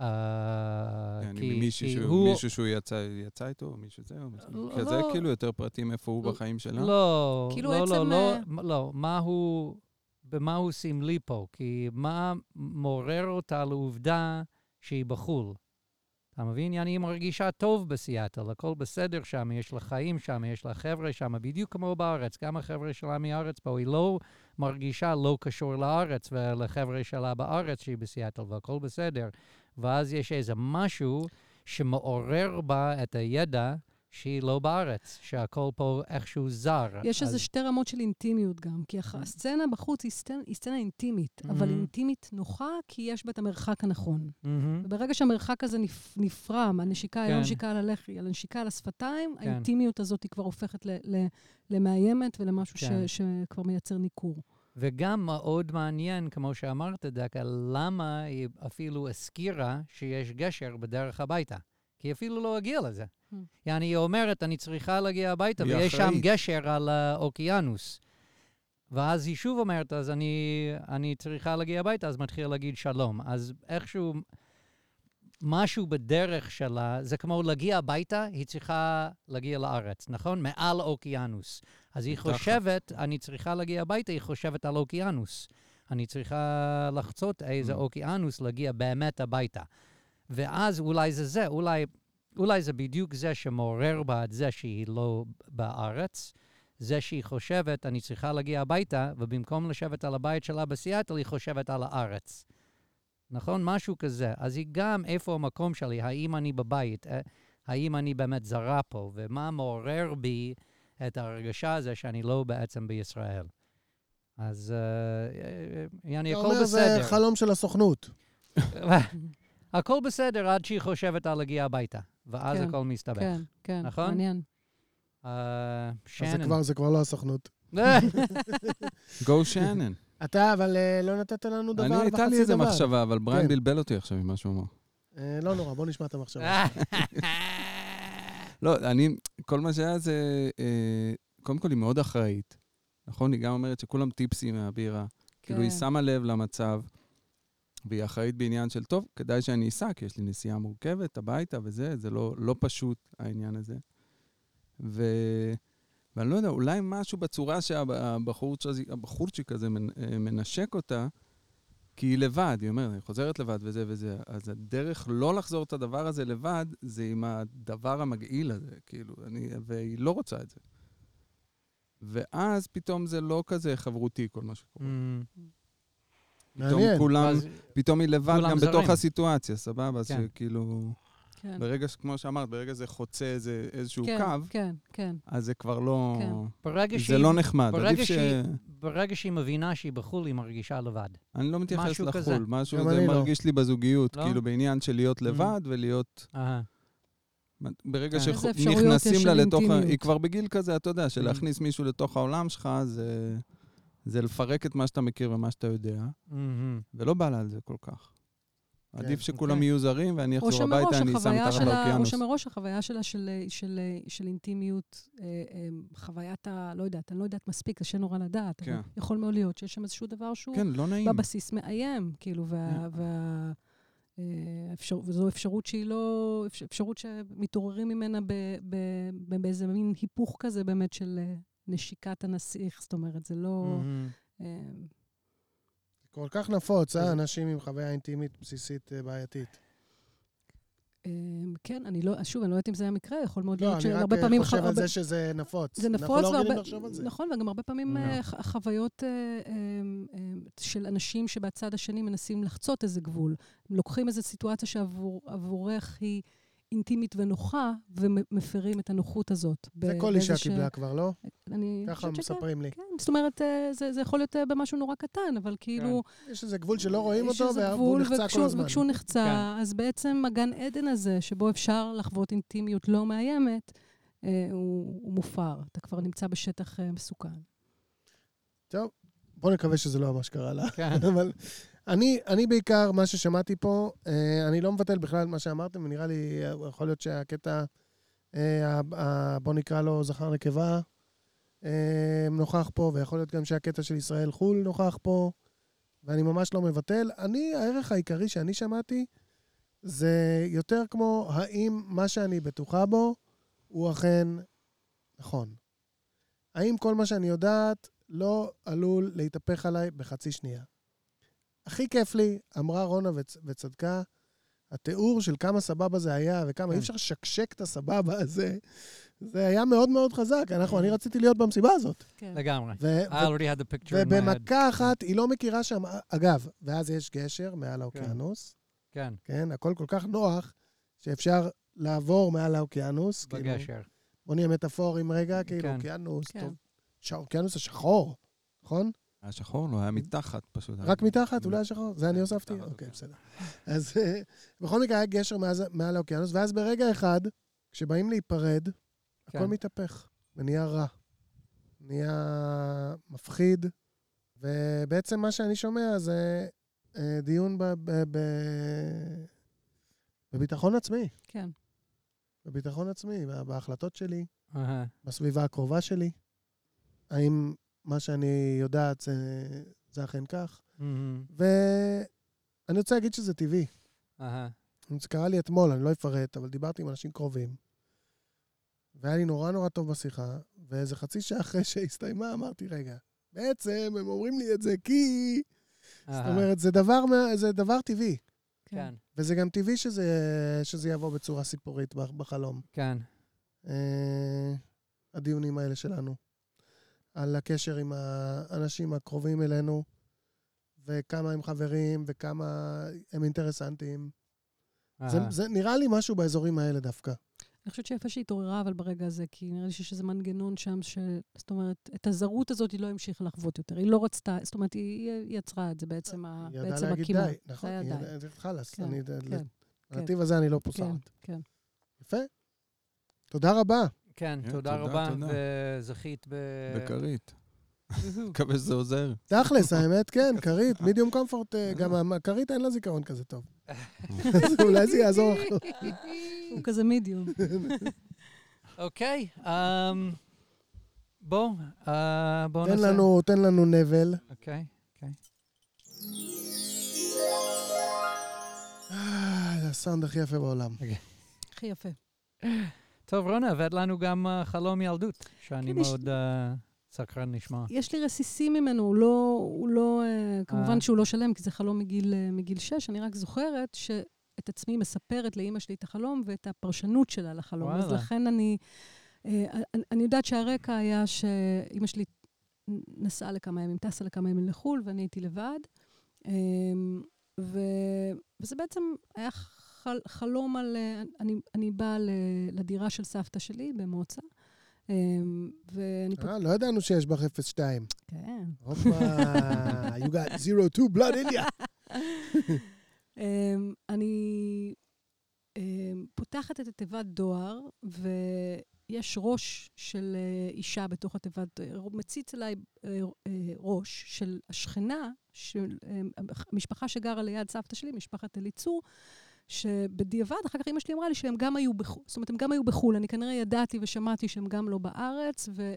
Speaker 4: אה,
Speaker 2: כן,
Speaker 4: כי-
Speaker 2: עם מישהו
Speaker 4: כי
Speaker 2: שהוא-
Speaker 4: הוא-
Speaker 2: מישהו שהוא יצא יצא איתו, מישהו זהו.
Speaker 4: לא-
Speaker 2: כזה
Speaker 4: לא-
Speaker 2: כאילו יותר פרטים איפה הוא
Speaker 4: לא-
Speaker 2: בחיים שלה.
Speaker 4: לא,
Speaker 5: כאילו
Speaker 4: לא,
Speaker 5: עצם,
Speaker 4: לא, לא,
Speaker 5: אה,
Speaker 4: מ- לא, מה הוא, במה הוא סמלי פה? כי מה מעורר אותה לעובדה שהיא בחו"ל? אתה מבין? יעני, היא מרגישה טוב בסיאטל, הכל בסדר שם, יש לה חיים שם, יש לה חבר'ה שם, בדיוק כמו בארץ. גם החבר'ה שלה מארץ פה, היא לא מרגישה לא קשור לארץ ולחבר'ה שלה בארץ שהיא בסיאטל, והכל בסדר. ואז יש איזה משהו שמעורר בה את הידע שהיא לא בארץ, שהכל פה איכשהו זר.
Speaker 5: יש
Speaker 4: אז-
Speaker 5: איזה שתי רמות של אינטימיות גם, כי הח- הסצנה בחוץ היא סצנה, היא סצנה אינטימית, אבל
Speaker 4: Mhm.
Speaker 5: אינטימית נוחה, כי יש בה את המרחק הנכון.
Speaker 4: מהמם.
Speaker 5: וברגע שהמרחק הזה נפ, נפרם, הנשיקה היא
Speaker 4: כן.
Speaker 5: לא נשיקה על הלחי, על הנשיקה על השפתיים,
Speaker 4: כן.
Speaker 5: האינטימיות הזאת היא כבר הופכת ל, ל, למאיימת ולמשהו
Speaker 4: כן.
Speaker 5: ש, שכבר מייצר ניכור.
Speaker 4: וגם מאוד מעניין, כמו שאמרת, דקה, למה היא אפילו הזכירה שיש גשר בדרך הביתה. היא אפילו לא הגיעה לזה.
Speaker 5: Hmm.
Speaker 4: יעני, היא אומרת, אני צריכה להגיע הביתה, ויש שם. גשר על האוקיינוס. ואז היא שוב אומרת, אז אני, אני צריכה להגיע הביתה, אז מתחיל להגיד שלום. אז איכשהו, משהו בדרך שלה, זה כמו להגיע הביתה, היא צריכה להגיע לארץ, נכון? מעל אוקיינוס. אז היא
Speaker 2: מתחת.
Speaker 4: חושבת, אני צריכה להגיע הביתה, היא חושבת על אוקיינוס. אני צריכה לחצות איזה
Speaker 2: Mm.
Speaker 4: אוקיינוס, להגיע באמת הביתה. ואז אולי זה זה, אולי, אולי זה בדיוק זה שמעורר בה את זה שהיא לא בארץ. זה שהיא חושבת, אני צריכה להגיע הביתה, ובמקום לשבת על הבית שלה בסיאטל, היא חושבת על הארץ. נכון? משהו כזה. אז היא גם, איפה המקום שלי? האם אני בבית? אה, האם אני באמת זרה פה? ומה מעורר בי את ההרגשה הזה שאני לא בעצם בישראל? אז אה, אה, יעני,
Speaker 1: אתה
Speaker 4: הכל
Speaker 1: אומר, זה
Speaker 4: בסדר.
Speaker 1: חלום של הסוכנות. *laughs*
Speaker 4: הכל בסדר עד שהיא חושבת על להגיע הביתה, ואז
Speaker 5: כן,
Speaker 4: הכל מסתבך.
Speaker 5: כן, כן,
Speaker 4: נכון?
Speaker 5: מעניין.
Speaker 4: אה,
Speaker 1: אז זה
Speaker 4: שנן.
Speaker 1: כבר- זה כבר לא הסוכנות. *laughs*
Speaker 2: גו שנן.
Speaker 1: אתה, אבל אה, לא נתת לנו דבר
Speaker 2: אני,
Speaker 1: וחצי דבר.
Speaker 2: הייתה לי איזה מחשבה, אבל בריין
Speaker 1: כן.
Speaker 2: בלבל אותי עכשיו עם מה שהוא אמר.
Speaker 1: אה, לא נורא, בוא נשמע את המחשבה. *laughs*
Speaker 2: לא, אני, כל מה שהיה זה, אה, קודם כל היא מאוד אחראית. נכון? היא גם אומרת שכולם טיפסים מהבירה. כאילו, היא
Speaker 5: כן.
Speaker 2: שמה לב למצב, והיא אחראית בעניין של, טוב, כדאי שאני אסע, כי יש לי נסיעה מורכבת הביתה וזה, זה לא, לא פשוט, העניין הזה. ו... ואני לא יודע, אולי משהו בצורה שהבחורצ'יק הזה אה, מנשק אותה, כי היא לבד, היא אומרת, אני חוזרת לבד וזה וזה. אז הדרך לא לחזור את הדבר הזה לבד, זה עם הדבר המגעיל הזה, כאילו, אני, והיא לא רוצה את זה. ואז פתאום זה לא כזה חברותי, כל מה שקורה.
Speaker 4: Mm.
Speaker 2: פתאום. כולם, פתאום היא לבד גם
Speaker 4: זרים.
Speaker 2: בתוך הסיטואציה, סבבה? אז
Speaker 4: כן.
Speaker 2: שכאילו,
Speaker 5: כן.
Speaker 2: ברגע, ש- כמו שאמרת, ברגע זה חוצה איזה, איזשהו
Speaker 5: כן,
Speaker 2: קו,
Speaker 5: כן, כן.
Speaker 2: אז זה כבר לא...
Speaker 5: כן.
Speaker 4: ברגע
Speaker 2: זה
Speaker 4: שהיא-
Speaker 2: לא נחמד.
Speaker 4: ברגע
Speaker 2: עדיף ש...
Speaker 4: שהיא- ברגע שהיא מבינה שהיא בחו"ל, היא מרגישה לבד.
Speaker 2: אני לא מתייחס
Speaker 4: משהו כזה.
Speaker 2: לחו"ל, משהו,
Speaker 1: גם
Speaker 2: זה
Speaker 1: אני לא.
Speaker 2: מרגיש לי בזוגיות,
Speaker 4: לא?
Speaker 2: כאילו בעניין של להיות לבד ולהיות...
Speaker 4: אהה.
Speaker 2: ברגע
Speaker 4: כן.
Speaker 2: שנכנסים לה לתוך... ה-. היא כבר בגיל כזה, אתה יודע,
Speaker 4: Mm.
Speaker 2: שלהכניס מישהו לתוך העולם שלך, זה... זה לפרק את מה שאתה מכיר ומה שאתה יודע,
Speaker 4: מהמם.
Speaker 2: ולא בא לה על זה כל כך. עדיף שכולם
Speaker 4: אוקיי.
Speaker 2: יהיו זרים ואני אחזור הביתה, אני שם
Speaker 5: החוויה
Speaker 2: מתחת
Speaker 5: שלה, או. שמראש החוויה שלה של, של, של אינטימיות, אה, אה, חוויית ה... לא יודעת, אני לא יודעת מספיק, קשה נורא לדעת, אבל
Speaker 2: כן.
Speaker 5: יכול מאוד להיות שיש שם איזשהו דבר שהוא
Speaker 2: כן, לא נעים.
Speaker 5: בבסיס מאיים, כאילו, וה...
Speaker 2: כן.
Speaker 5: וה אה, אפשר, וזו אפשרות שהיא לא... אפש- אפשרות שמתעוררים ממנה ב, ב, ב, באיזה מין היפוך כזה באמת של אה, נשיקת הנסיך, זאת אומרת, זה לא...
Speaker 4: מהמם.
Speaker 5: אה,
Speaker 1: כל כך נפוץ, אה? אנשים עם חוויה אינטימית בסיסית אה, בעייתית.
Speaker 5: אה, כן, אני לא, שוב, אני לא יודעת אם זה המקרה, יכול מאוד
Speaker 1: לא,
Speaker 5: להיות
Speaker 1: אני רק
Speaker 5: שהרבה
Speaker 1: אה,
Speaker 5: פעמים...
Speaker 1: חושב
Speaker 5: ח-
Speaker 1: על
Speaker 5: הרבה-
Speaker 1: זה שזה נפוץ.
Speaker 5: זה
Speaker 1: אנחנו
Speaker 5: נפוץ,
Speaker 1: לא רגילים
Speaker 5: והרבה...
Speaker 1: לחשוב על זה.
Speaker 5: נכון, וגם הרבה פעמים
Speaker 4: לא.
Speaker 5: אה, חוויות אה, של אנשים שבצד השני מנסים לחצות איזה גבול. לוקחים איזו סיטואציה שעבורך היא אינטימית ונוחה, ומפרים את הנוחות הזאת.
Speaker 1: זה כל אישה
Speaker 5: ש-
Speaker 1: קיבלה כבר, לא?
Speaker 5: אני
Speaker 1: ככה
Speaker 5: חושבת שכן.
Speaker 1: מספרים לי.
Speaker 5: כן, זאת אומרת, אה, זה, זה יכול להיות אה, במשהו נורא קטן, אבל כאילו...
Speaker 1: יש איזה גבול שלא רואים אותו, והוא
Speaker 5: גבול,
Speaker 1: נחצה כל
Speaker 5: וכשהוא-
Speaker 1: הזמן.
Speaker 5: וכשהוא נחצה,
Speaker 4: כן.
Speaker 5: אז בעצם הגן עדן הזה, שבו אפשר לחוות אינטימיות לא מאיימת, אה, הוא, הוא מופר. אתה כבר נמצא בשטח אה, מסוכן.
Speaker 1: טוב, בוא נקווה שזה לא מה שקרה לה.
Speaker 4: כן. *laughs*
Speaker 1: אבל אני, אני בעיקר, מה ששמעתי פה, אה, אני לא מבטל בכלל את מה שאמרתם, ונראה לי, יכול להיות שהקטע, אה, בוא נקרא לו זכר נקבה, אה, נוכח פה, ויכול להיות גם שהקטע של ישראל חו"ל נוכח פה, ואני ממש לא מבטל. אני, הערך העיקרי שאני שמעתי, זה יותר כמו האם מה שאני בטוחה בו הוא אכן נכון. האם כל מה שאני יודעת לא עלול להתהפך עליי בחצי שנייה. הכי כיף לי, אמרה רונה וצ- וצדקה, התיאור של כמה סבבה זה היה וכמה
Speaker 4: כן.
Speaker 1: אי אפשר לשקשק את הסבבה הזה, זה היה מאוד מאוד חזק. אנחנו, אני רציתי להיות במסיבה הזאת.
Speaker 5: כן.
Speaker 4: לגמרי.
Speaker 1: ו-
Speaker 4: I already had the picture in my head.
Speaker 1: ובמכה אחת היא לא מכירה שם, אגב, ואז יש גשר מעל האוקיינוס,
Speaker 4: כן,
Speaker 1: כן? הכל כל כך נוח, שאפשר לעבור מעל האוקיינוס. כאילו,
Speaker 4: בגשר.
Speaker 1: בוא נהיה מטאפורים רגע, כאילו,
Speaker 4: כן.
Speaker 1: אוקיינוס,
Speaker 5: כן.
Speaker 1: טוב. שהאוקיינוס השחור, נכון?
Speaker 2: היה שחור? לא, היה מתחת פשוט.
Speaker 1: רק מתחת, אולי השחור? זה אני הוספתי?
Speaker 2: מתחת,
Speaker 1: אוקיי,
Speaker 2: כן.
Speaker 1: בסדר. אז אה, בכל מקרה היה גשר מעל האוקיינוס, ואז ברגע אחד, כשבאים להיפרד, הכל
Speaker 4: כן.
Speaker 1: מתהפך, ונהיה רע. נהיה מפחיד, ובעצם מה שאני שומע זה אה, דיון בביטחון עצמי.
Speaker 5: כן.
Speaker 1: בביטחון עצמי, בה- בהחלטות שלי. בסביבה הקרובה שלי. האם מה שאני יודעת זה, זה אכן כך?
Speaker 4: מהמם.
Speaker 1: ואני רוצה להגיד שזה טבעי.
Speaker 4: אהה.
Speaker 1: זה קרה לי אתמול, אני לא אפרט, אבל דיברתי עם אנשים קרובים. והיה לי נורא נורא טוב בשיחה, ואיזה חצי שעה אחרי שהסתיימה אמרתי, רגע, בעצם הם אומרים לי את זה כי... זאת
Speaker 4: אהה.
Speaker 1: אומרת, זה דבר, זה דבר טבעי.
Speaker 4: כן,
Speaker 1: וזה גם טבעי שזה, שזה יבוא בצורה סיפורית בח- בחלום.
Speaker 4: כן.
Speaker 1: אה, הדיונים האלה שלנו. על הקשר עם האנשים הקרובים אלינו, וכמה הם חברים, וכמה הם אינטרסנטים. זה,
Speaker 4: אהה.
Speaker 1: זה נראה לי משהו באזורים האלה דווקא.
Speaker 5: אני חושבת שיפה שהיא התעוררה, אבל ברגע הזה, כי נראה לי שיש איזה מנגנון שם, ש... זאת אומרת, את הזרות הזאת היא לא המשיכה לחוות יותר. היא לא רצתה, זאת אומרת, היא, היא יצרה את זה בעצם, ה...
Speaker 1: היא ידעה להגיד. די, נכון? היא
Speaker 5: די.
Speaker 1: ידעה- חלאס,
Speaker 5: כן,
Speaker 1: אני...
Speaker 5: כן,
Speaker 1: לנתיב הזה אני לא
Speaker 5: כן,
Speaker 1: פוסעת.
Speaker 5: כן.
Speaker 1: יפה. תודה רבה.
Speaker 4: כן,
Speaker 2: כן,
Speaker 4: תודה רבה. וזכית ב...
Speaker 2: בכרית. *laughs* מקווה שזה עוזר.
Speaker 1: תכלס, האמת, כן, *laughs* כרית, מידיום קומפורט,
Speaker 5: אה.
Speaker 1: גם הכרית אין לה זיכרון כזה טוב. *laughs* אולי זה יעזור לך.
Speaker 5: הוא כזה מידיום.
Speaker 4: אוקיי, אמ, בוא, אה, נעשה...
Speaker 1: תן לנו נבל.
Speaker 4: אוקיי, אוקיי.
Speaker 1: אה, זה הסאונד הכי יפה בעולם.
Speaker 5: הכי יפה.
Speaker 4: טוב, רונה, הבאת לנו גם אה, חלום ילדות, שאני
Speaker 5: כן, יש-
Speaker 4: מאוד אה, סקרן לשמוע.
Speaker 5: יש לי רסיסים ממנו, הוא לא, הוא לא, אה, כמובן. שהוא לא שלם, כי זה חלום מגיל, אה, מגיל שש, אני רק זוכרת שאת עצמי מספרת לאימא שלי את החלום ואת הפרשנות שלה לחלום. אז
Speaker 4: וואלה.
Speaker 5: לכן אני, אני, אני יודעת שהרקע היה שאימא שלי נסעה לכמה ימים, טסה לכמה ימים לחו"ל, ואני הייתי לבד. אה, ו, וזה בעצם היה חל, חלום על... אה, אני, אני באה לדירה של סבתא שלי במוצא, אה, ואני.
Speaker 1: אה, לא ידענו שיש בך 02.
Speaker 5: כן.
Speaker 1: הופה, you got zero two blood in ya. *laughs*
Speaker 5: אמ, אני אמ, פותחת את התיבת דואר, ויש ראש של אה, אישה בתוך התיבת, מציץ אליי אה, ראש של השכנה, של המשפחה שגרה ליד סבתא שלי, משפחת אליצור, שבדיעבד, אחר כך אמא שלי אמרה לי שהם גם היו בחו"ל, זאת אומרת, הם גם היו בחו"ל. אני כנראה ידעתי ושמעתי שהם גם לא בארץ, ו...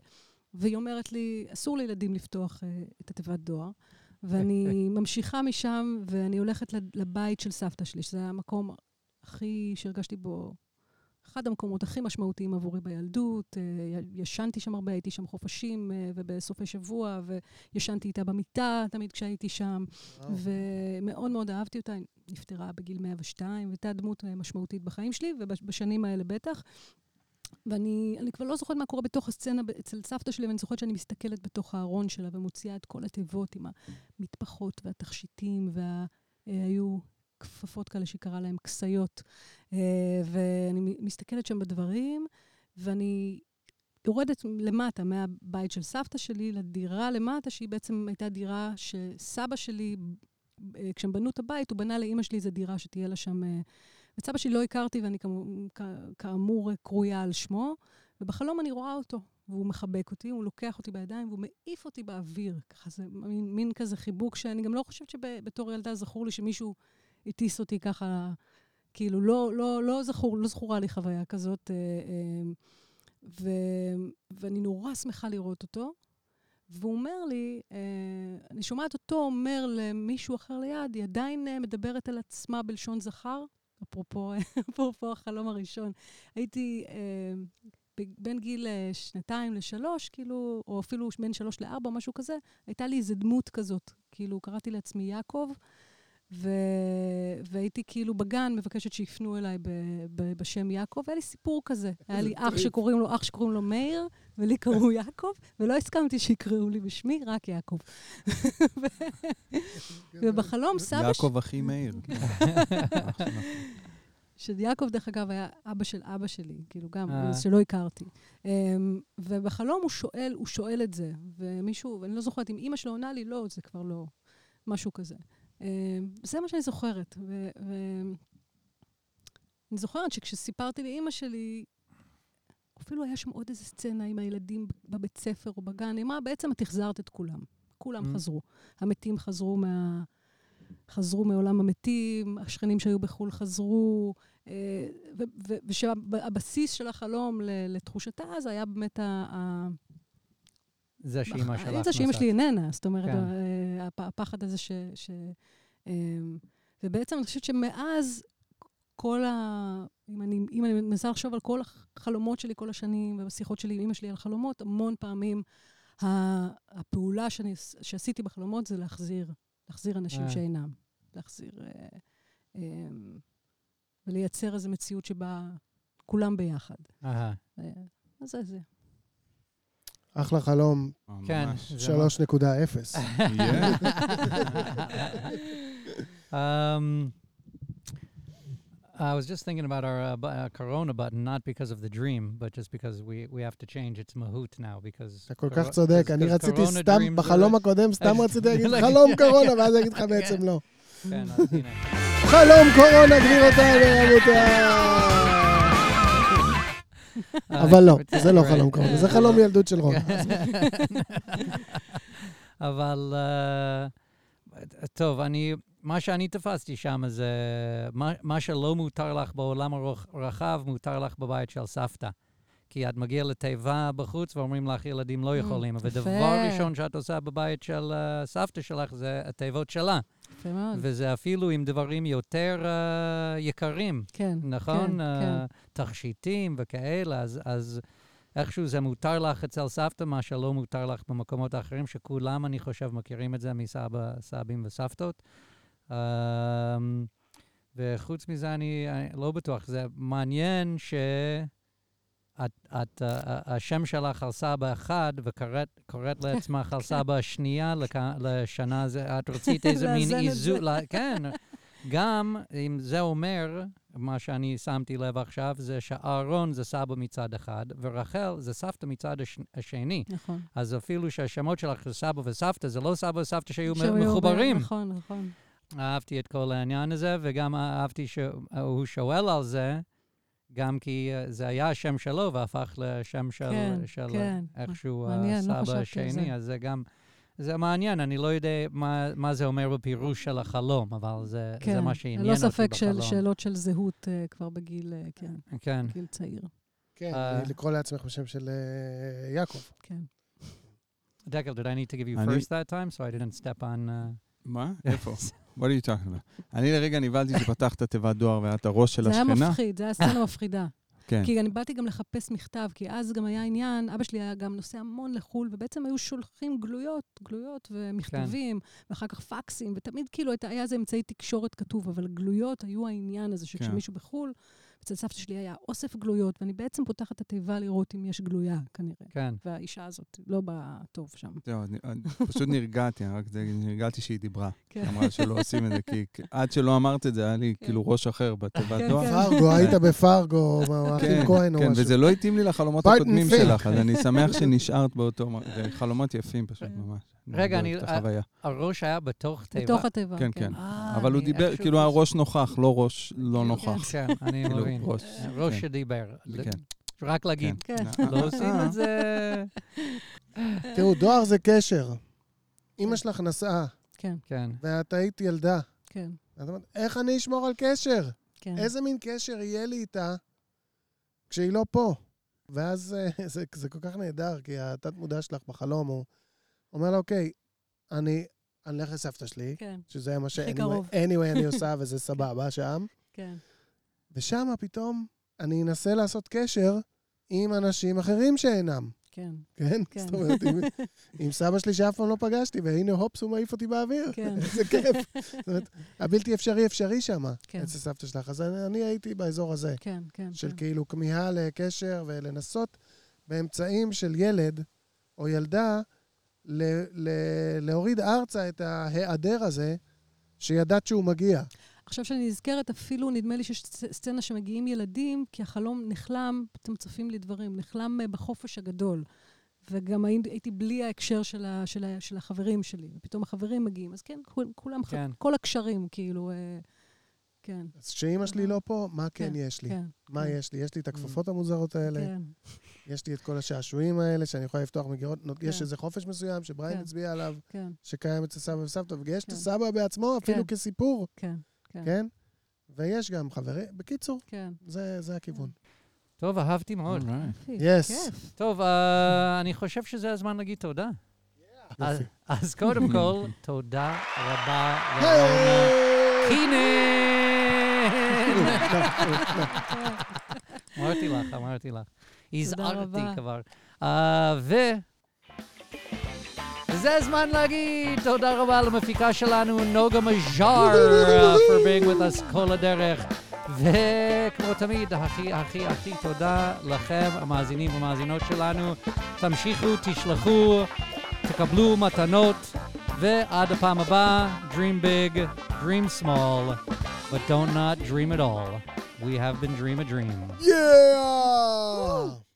Speaker 5: והיא אומרת לי, אסור לילדים לפתוח אה, את התיבת דואר. ואני *laughs* ממשיכה משם, ואני הולכת לבית של סבתא שלי, שזה היה המקום הכי, שהרגשתי בו, אחד המקומות הכי משמעותיים עבורי בילדות. אה, ישנתי שם הרבה, הייתי שם חופשים אה, ובסופי שבוע, וישנתי איתה במיטה תמיד כשהייתי שם, ומאוד מאוד אהבתי אותה. היא נפטרה בגיל 102, והייתה דמות אה, משמעותית בחיים שלי, ובשנים האלה בטח. ואני אני כבר לא זוכרת מה קורה בתוך הסצנה אצל סבתא שלי, ואני זוכרת שאני מסתכלת בתוך הארון שלה ומוציאה את כל התיבות עם המטפחות והתכשיטים, והיו כפפות כאלה שהיא קראה להן כסיות. אה, ואני מסתכלת שם בדברים, ואני יורדת למטה, מהבית של סבתא שלי לדירה למטה, שהיא בעצם הייתה דירה שסבא שלי, אה, כשהם בנו את הבית, הוא בנה לאימא שלי איזו דירה שתהיה לה שם... אה, את סבא שלי לא הכרתי, ואני כאמור קרויה על שמו, ובחלום אני רואה אותו, והוא מחבק אותי, הוא לוקח אותי בידיים, והוא מעיף אותי באוויר. ככה זה מין, מין כזה חיבוק שאני גם לא חושבת שבתור ילדה זכור לי שמישהו הטיס אותי ככה, כאילו, לא, לא, לא, זכור, לא זכורה לי חוויה כזאת. אה, אה, ו, ואני נורא שמחה לראות אותו. והוא אומר לי, אה, אני שומעת אותו אומר למישהו אחר ליד, היא עדיין מדברת על עצמה בלשון זכר, אפרופו, *laughs* אפרופו החלום הראשון. הייתי אה, בין גיל שנתיים לשלוש, כאילו, או אפילו בין שלוש לארבע, משהו כזה, הייתה לי איזו דמות כזאת. כאילו, קראתי לעצמי יעקב, ו... והייתי כאילו בגן מבקשת שיפנו אליי ב... ב... בשם יעקב, והיה לי סיפור כזה. היה לי אח שקוראים לו, אח שקוראים לו מאיר, ולי קראו *laughs* יעקב, ולא הסכמתי שיקראו לי בשמי, רק יעקב. *laughs* *laughs* ובחלום סבא
Speaker 2: יעקב אחי מאיר.
Speaker 5: שיעקב, דרך אגב, היה אבא של אבא שלי, כאילו גם,
Speaker 4: אה.
Speaker 5: שלא הכרתי. Um, ובחלום הוא שואל, הוא שואל את זה, ומישהו, ואני לא זוכרת אם אימא שלו עונה לי, לא, זה כבר לא, משהו כזה. Um, זה מה שאני זוכרת. ו- ו- אני זוכרת שכשסיפרתי לאימא שלי, אפילו היה שם עוד איזה סצנה עם הילדים בבית ספר או בגן, היא אמרה, בעצם את החזרת את כולם. כולם
Speaker 4: Mm.
Speaker 5: חזרו. המתים חזרו מה... חזרו מעולם המתים, השכנים שהיו בחו"ל חזרו, אה, ושהבסיס של החלום לתחושתה אז היה באמת ה...
Speaker 4: זה שאימא שלך
Speaker 5: זה שאימא שלי איננה, זאת אומרת,
Speaker 4: כן.
Speaker 5: אה, הפחד הזה ש... ש אה, ובעצם אני חושבת שמאז כל ה... אם אני, אם אני מנסה לחשוב על כל החלומות שלי כל השנים, ובשיחות שלי עם אמא שלי על חלומות, המון פעמים הפעולה שאני, שעשיתי בחלומות זה להחזיר, להחזיר אנשים
Speaker 4: אה.
Speaker 5: שאינם. להחזיר... אה, אה, ולייצר איזו מציאות שבה כולם ביחד.
Speaker 4: אהה.
Speaker 5: אה, אז זה זה.
Speaker 1: אחלה חלום,
Speaker 4: כן.
Speaker 2: ממש.
Speaker 4: זה ממש-
Speaker 1: 3.0.
Speaker 2: יהיה.
Speaker 4: um, I was just thinking about our uh, bu- uh, Corona button, not because of the dream, but just because we, we have to change its mahout now, because...
Speaker 1: אתה כל כך צודק, אני רציתי סתם, בחלום הקודם סתם רציתי להגיד חלום קורונה, ואז אגיד לך בעצם לא.
Speaker 4: כן.
Speaker 1: חלום קורונה, גבירותיי ורבותיי. אבל לא,
Speaker 4: אה,
Speaker 1: זה לא. חלום קורונה, זה חלום ילדות של רון. *laughs*
Speaker 4: אבל אה, טוב, אני, מה שאני תפסתי שם זה מה, מה שלא מותר לך בעולם הרח- הרחב, מותר לך בבית של סבתא. כי את מגיעה לתיבה בחוץ ואומרים לך, ילדים לא
Speaker 5: Mm,
Speaker 4: יכולים. אבל
Speaker 5: יפה.
Speaker 4: הדבר הראשון שאת עושה בבית של אה, סבתא שלך זה התיבות שלה.
Speaker 5: יפה מאוד.
Speaker 4: וזה אפילו עם דברים יותר אה, יקרים,
Speaker 5: כן.
Speaker 4: נכון?
Speaker 5: כן,
Speaker 4: אה,
Speaker 5: כן.
Speaker 4: תכשיטים וכאלה, אז, אז איכשהו זה מותר לך אצל סבתא, מה שלא מותר לך במקומות האחרים, שכולם, אני חושב, מכירים את זה מסבא, סבים וסבתות. Um, וחוץ מזה, אני, אני לא בטוח. זה מעניין שאת, את, uh, השם שלך על סבא אחד, וקוראת קוראת לעצמך על *laughs* סבא השנייה לשנה, את רצית *laughs* איזה מין
Speaker 5: את
Speaker 4: איזון, *laughs* כן. גם אם זה אומר, מה שאני שמתי לב עכשיו, זה שאהרון זה סבא מצד אחד, ורחל זה סבתא מצד הש, השני.
Speaker 5: נכון. אז
Speaker 4: אפילו שהשמות שלך זה סבא וסבתא, זה לא סבא וסבתא שהיו מחוברים.
Speaker 5: נכון, נכון.
Speaker 4: אהבתי את כל העניין הזה, וגם אהבתי שהוא שואל על זה, גם כי אה, זה היה השם שלו והפך לשם של,
Speaker 5: כן,
Speaker 4: של
Speaker 5: כן.
Speaker 4: איכשהו
Speaker 5: מעניין, לא
Speaker 4: הסבא
Speaker 5: על
Speaker 4: השני,
Speaker 5: זה.
Speaker 4: אז זה גם, זה מעניין, אני לא יודע מה, מה זה אומר בפירוש של החלום, אבל זה,
Speaker 5: כן.
Speaker 4: זה מה שעניין
Speaker 5: ללא
Speaker 4: אותי
Speaker 5: ספק של
Speaker 4: בחלום.
Speaker 5: שאלות של זהות אה, כבר בגיל, אה, כן,
Speaker 4: כן.
Speaker 5: גיל צעיר.
Speaker 1: כן,
Speaker 4: אה.
Speaker 1: לקרוא לעצמך בשם של אה, יעקב.
Speaker 5: כן.
Speaker 4: דקל, did I need to give you first that time, so I didn't step on... Uh...
Speaker 2: מה? *laughs* איפה? What are you talking about? אני לרגע נבהלתי שפתחת תיבת דואר והיה את הראש של
Speaker 5: זה היה
Speaker 2: השכנה.
Speaker 5: מפחיד, זה היה סצנה *laughs* מפחידה.
Speaker 2: כן.
Speaker 5: כי אני באתי גם לחפש מכתב, כי אז גם היה עניין, אבא שלי היה גם נוסע המון לחו"ל, ובעצם היו שולחים גלויות, גלויות ומכתבים, ואחר כך פקסים, ותמיד כאילו היה איזה אמצעי תקשורת כתוב, אבל גלויות היו העניין הזה,
Speaker 2: כן.
Speaker 5: שכשמישהו בחו"ל, אצל סבתא שלי היה אוסף גלויות, ואני בעצם פותחת את התיבה לראות אם יש גלויה, כנראה.
Speaker 4: כן.
Speaker 5: והאישה הזאת לא באה טוב שם.
Speaker 2: זהו, פשוט נרגעתי, רק נרגעתי שהיא דיברה.
Speaker 5: כן.
Speaker 2: היא אמרה שלא עושים את זה, כי עד שלא אמרת את זה, היה לי
Speaker 5: כן.
Speaker 2: כאילו ראש אחר בתיבת
Speaker 5: כן,
Speaker 2: דואר.
Speaker 5: כן.
Speaker 1: פרגו, היית בפרגו,
Speaker 2: כן,
Speaker 1: אחים כהן או
Speaker 2: כן,
Speaker 1: משהו.
Speaker 2: וזה לא התאים לי לחלומות הקודמים. שלך, אז אני שמח שנשארת באותו... זה חלומות יפים פשוט, ממש.
Speaker 4: רגע. הראש היה בתוך תיבה.
Speaker 5: בתוך התיבה,
Speaker 2: כן,
Speaker 5: כן.
Speaker 2: כן.
Speaker 4: אה,
Speaker 2: אבל הוא דיבר, כאילו
Speaker 4: פס-
Speaker 2: הראש נוכח, לא ראש לא נוכח.
Speaker 4: כן, אני
Speaker 2: כאילו,
Speaker 4: מבין.
Speaker 2: ראש,
Speaker 4: ראש
Speaker 2: כן.
Speaker 4: שדיבר.
Speaker 2: כן.
Speaker 4: רק להגיד,
Speaker 5: כן.
Speaker 4: לא עושים את זה... *laughs*
Speaker 1: תראו, דואר זה קשר. אמא שלך נסעה,
Speaker 5: כן,
Speaker 4: כן.
Speaker 1: ואת היית ילדה.
Speaker 5: כן,
Speaker 1: את אומרת, איך אני אשמור על קשר?
Speaker 5: כן.
Speaker 1: איזה מין קשר יהיה לי איתה כשהיא לא פה? ואז אה, *laughs* זה, זה כל כך נהדר, כי התת-מודע שלך בחלום, הוא אומר לה, אוקיי, אני אני אלך לסבתא שלי,
Speaker 5: כן,
Speaker 1: שזה מה ש... anyway- anyway אני *laughs* עושה, וזה סבבה שם.
Speaker 5: כן.
Speaker 1: ושם פתאום אני אנסה לעשות קשר עם אנשים אחרים שאינם,
Speaker 5: כן,
Speaker 1: כן?
Speaker 5: כן.
Speaker 1: זאת אומרת, עם, עם סבא שלי שאף פעם לא פגשתי, והנה הופס, הוא מעיף אותי באוויר.
Speaker 5: כן. *laughs*
Speaker 1: איזה כיף. זאת אומרת, הבלתי אפשרי אפשרי שם,
Speaker 5: כן.
Speaker 1: אצל סבתא שלך. אז אני, אני הייתי באזור הזה,
Speaker 5: כן, כן.
Speaker 1: של
Speaker 5: כן.
Speaker 1: כאילו כמיהה לקשר ולנסות באמצעים של ילד או ילדה ל, ל, להוריד ארצה את ההיעדר הזה, שידעת שהוא מגיע.
Speaker 5: עכשיו שאני נזכרת, אפילו נדמה לי שיש סצ- סצנה שמגיעים ילדים, כי החלום נחלם, אתם צופים לי דברים, נחלם אה, בחופש הגדול. וגם הייתי, בלי ההקשר של, ה, של, ה, של החברים שלי, ופתאום החברים מגיעים. אז כן, כול, כולם,
Speaker 4: כן.
Speaker 5: כן. כל הקשרים, כאילו, אה, כן.
Speaker 1: אז כשאימא שלי לא פה, מה כן,
Speaker 5: כן,
Speaker 1: יש לי?
Speaker 5: כן.
Speaker 1: מה
Speaker 5: כן.
Speaker 1: יש לי? יש לי את הכפפות המוזרות האלה,
Speaker 5: כן,
Speaker 1: יש לי את כל השעשועים האלה שאני יכולה לפתוח מגירות, יש
Speaker 5: כן.
Speaker 1: איזה חופש מסוים שבריין
Speaker 5: כן.
Speaker 1: הצביע עליו,
Speaker 5: כן,
Speaker 1: שקיים אצל סבא וסבתא, ויש את
Speaker 5: כן.
Speaker 1: הסבא בעצמו אפילו
Speaker 5: כן.
Speaker 1: כסיפור,
Speaker 5: כן, כן,
Speaker 1: כן? ויש גם חברים, בקיצור,
Speaker 5: כן.
Speaker 1: זה זה הכיוון.
Speaker 4: טוב, אהבתי מאוד.
Speaker 5: כיף.
Speaker 4: טוב, אה, אני חושב שזה הזמן להגיד תודה. אז-
Speaker 1: יופי.
Speaker 4: אז קודם *laughs* כל, תודה רבה לרונה קינן. *laughs* אמרתי לך, אמרתי לך. הזהרתי
Speaker 5: רבה.
Speaker 4: כבר. אה, ו... וזה הזמן להגיד תודה רבה למפיקה שלנו, נוגה מז'אר, uh, for being with us כל הדרך. וכמו תמיד, הכי הכי הכי תודה לכם, המאזינים והמאזינות שלנו. תמשיכו, תשלחו, תקבלו מתנות, ועד הפעם הבאה, dream big, dream small, but don't not dream at all. We have been dream a dream.
Speaker 1: Yeah!